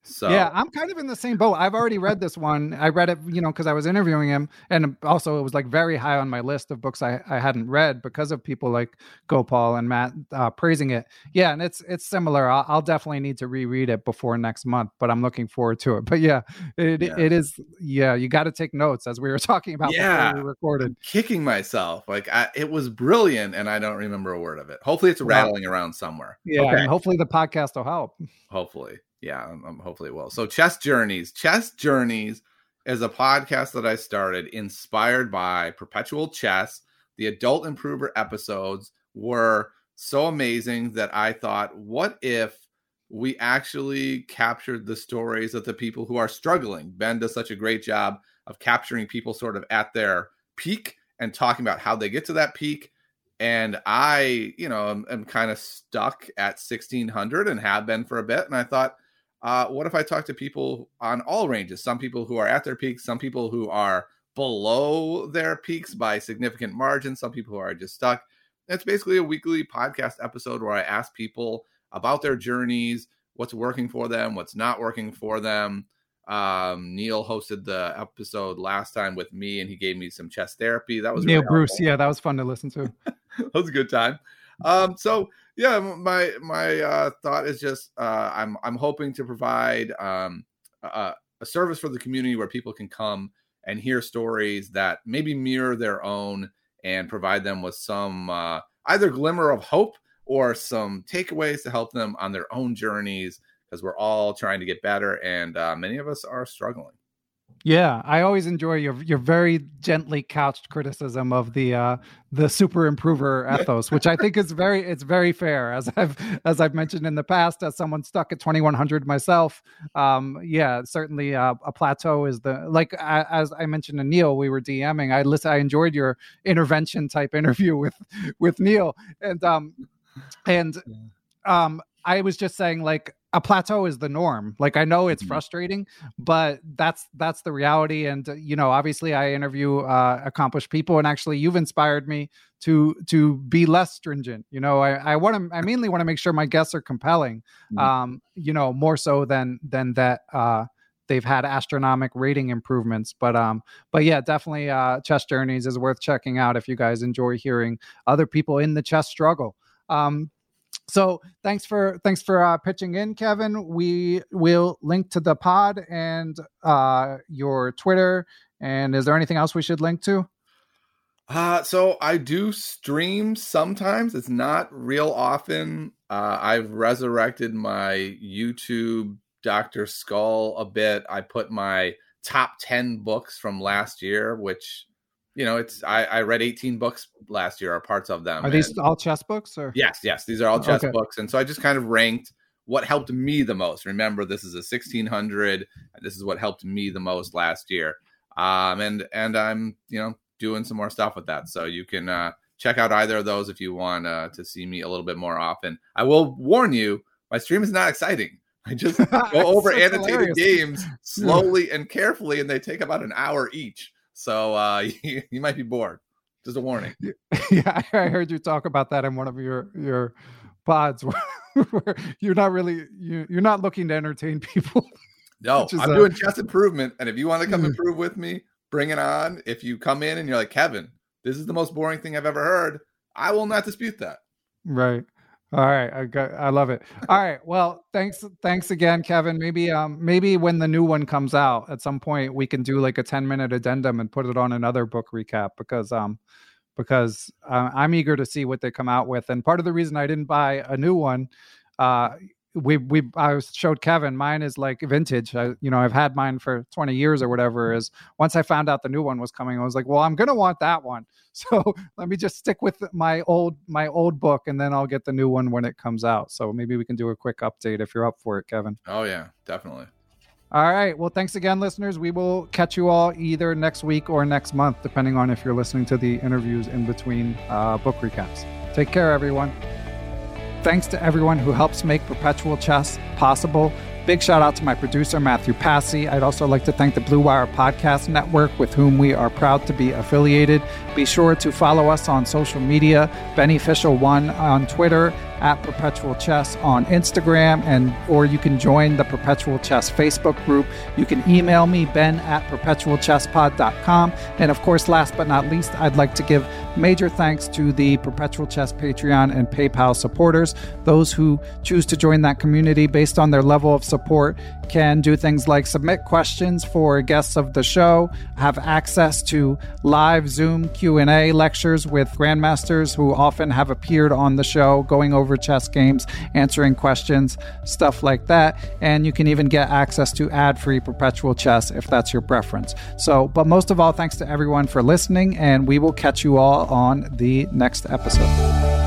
So Yeah, I'm kind of in the same boat. I've already read this one. I read it, you know, because I was interviewing him, and also it was like very high on my list of books I, I hadn't read because of people like Gopal and Matt uh, praising it. Yeah, and it's it's similar. I'll, I'll definitely need to reread it before next month, but I'm looking forward to it. But yeah, it Yeah. it is. Yeah, you got to take notes as we were talking about Yeah. before we recorded. kicking myself. Like I, it was brilliant, and I don't remember a word of it. Hopefully, it's Wow. rattling around somewhere. Yeah, Okay. and hopefully the podcast will help. Hopefully, yeah. Um, um, hopefully, it will. So, Chess Journeys. Chess Journeys is a podcast that I started inspired by Perpetual Chess. The Adult Improver episodes were so amazing that I thought, what if we actually captured the stories of the people who are struggling? Ben does such a great job of capturing people sort of at their peak and talking about how they get to that peak. And I, you know, am, am kind of stuck at 1600 and have been for a bit. And I thought, uh, what if I talk to people on all ranges? Some people who are at their peaks, some people who are below their peaks by significant margins, some people who are just stuck. It's basically a weekly podcast episode where I ask people about their journeys, what's working for them, what's not working for them. Um, Neil hosted the episode last time with me, and he gave me some chess therapy. That was Neil really Bruce, helpful. yeah, that was fun to listen to. that was a good time. Um, so yeah, my my uh, thought is just uh, I'm I'm hoping to provide um, a, a service for the community where people can come and hear stories that maybe mirror their own and provide them with some uh, either glimmer of hope or some takeaways to help them on their own journeys because we're all trying to get better and uh, many of us are struggling. Yeah, I always enjoy your your very gently couched criticism of the uh, the super improver ethos, which I think is very it's very fair. As I've as I've mentioned in the past, as someone stuck at twenty one hundred myself, um, yeah, certainly uh, a plateau is the like as I mentioned to Neil, we were DMing. I listen, I enjoyed your intervention type interview with with Neil, and um, and um, I was just saying like a plateau is the norm. Like I know it's mm-hmm. frustrating, but that's that's the reality. And uh, you know, obviously, I interview uh, accomplished people, and actually, you've inspired me to to be less stringent. You know, I, I want to I mainly want to make sure my guests are compelling. Mm-hmm. Um, you know, more so than than that. Uh, they've had astronomic rating improvements but um but yeah definitely uh chess journeys is worth checking out if you guys enjoy hearing other people in the chess struggle um so thanks for thanks for uh, pitching in kevin we will link to the pod and uh, your twitter and is there anything else we should link to uh, so I do stream sometimes. It's not real often. Uh, I've resurrected my YouTube Dr. Skull a bit. I put my top 10 books from last year, which you know, it's I, I read 18 books last year or parts of them. Are these all chess books or yes, yes, these are all chess okay. books. And so I just kind of ranked what helped me the most. Remember, this is a 1600. This is what helped me the most last year. Um, and and I'm you know doing some more stuff with that. So you can uh, check out either of those if you want uh, to see me a little bit more often. I will warn you, my stream is not exciting. I just go over annotated games slowly and carefully, and they take about an hour each. So uh, you, you might be bored. Just a warning. Yeah, I heard you talk about that in one of your your pods where, where you're not really you, you're not looking to entertain people. No, I'm a, doing chess improvement, and if you want to come mm. improve with me, bring it on. If you come in and you're like Kevin, this is the most boring thing I've ever heard, I will not dispute that. Right. All right, I got, I love it. All right, well, thanks, thanks again, Kevin. Maybe, um, maybe when the new one comes out at some point, we can do like a ten minute addendum and put it on another book recap because, um, because uh, I'm eager to see what they come out with. And part of the reason I didn't buy a new one, uh, we we I showed Kevin mine is like vintage. I you know I've had mine for 20 years or whatever. Is once I found out the new one was coming, I was like, well, I'm gonna want that one. So let me just stick with my old my old book, and then I'll get the new one when it comes out. So maybe we can do a quick update if you're up for it, Kevin. Oh yeah, definitely. All right. Well, thanks again, listeners. We will catch you all either next week or next month, depending on if you're listening to the interviews in between uh, book recaps. Take care, everyone. Thanks to everyone who helps make Perpetual Chess possible. Big shout out to my producer, Matthew Passy. I'd also like to thank the Blue Wire Podcast Network, with whom we are proud to be affiliated. Be sure to follow us on social media, Beneficial1 on Twitter at Perpetual Chess on Instagram, and or you can join the Perpetual Chess Facebook group. You can email me, ben at perpetualchesspod.com. And of course, last but not least, I'd like to give major thanks to the Perpetual Chess Patreon and PayPal supporters. Those who choose to join that community based on their level of support can do things like submit questions for guests of the show, have access to live Zoom Q&A lectures with grandmasters who often have appeared on the show going over over chess games, answering questions, stuff like that. And you can even get access to ad free perpetual chess if that's your preference. So, but most of all, thanks to everyone for listening, and we will catch you all on the next episode.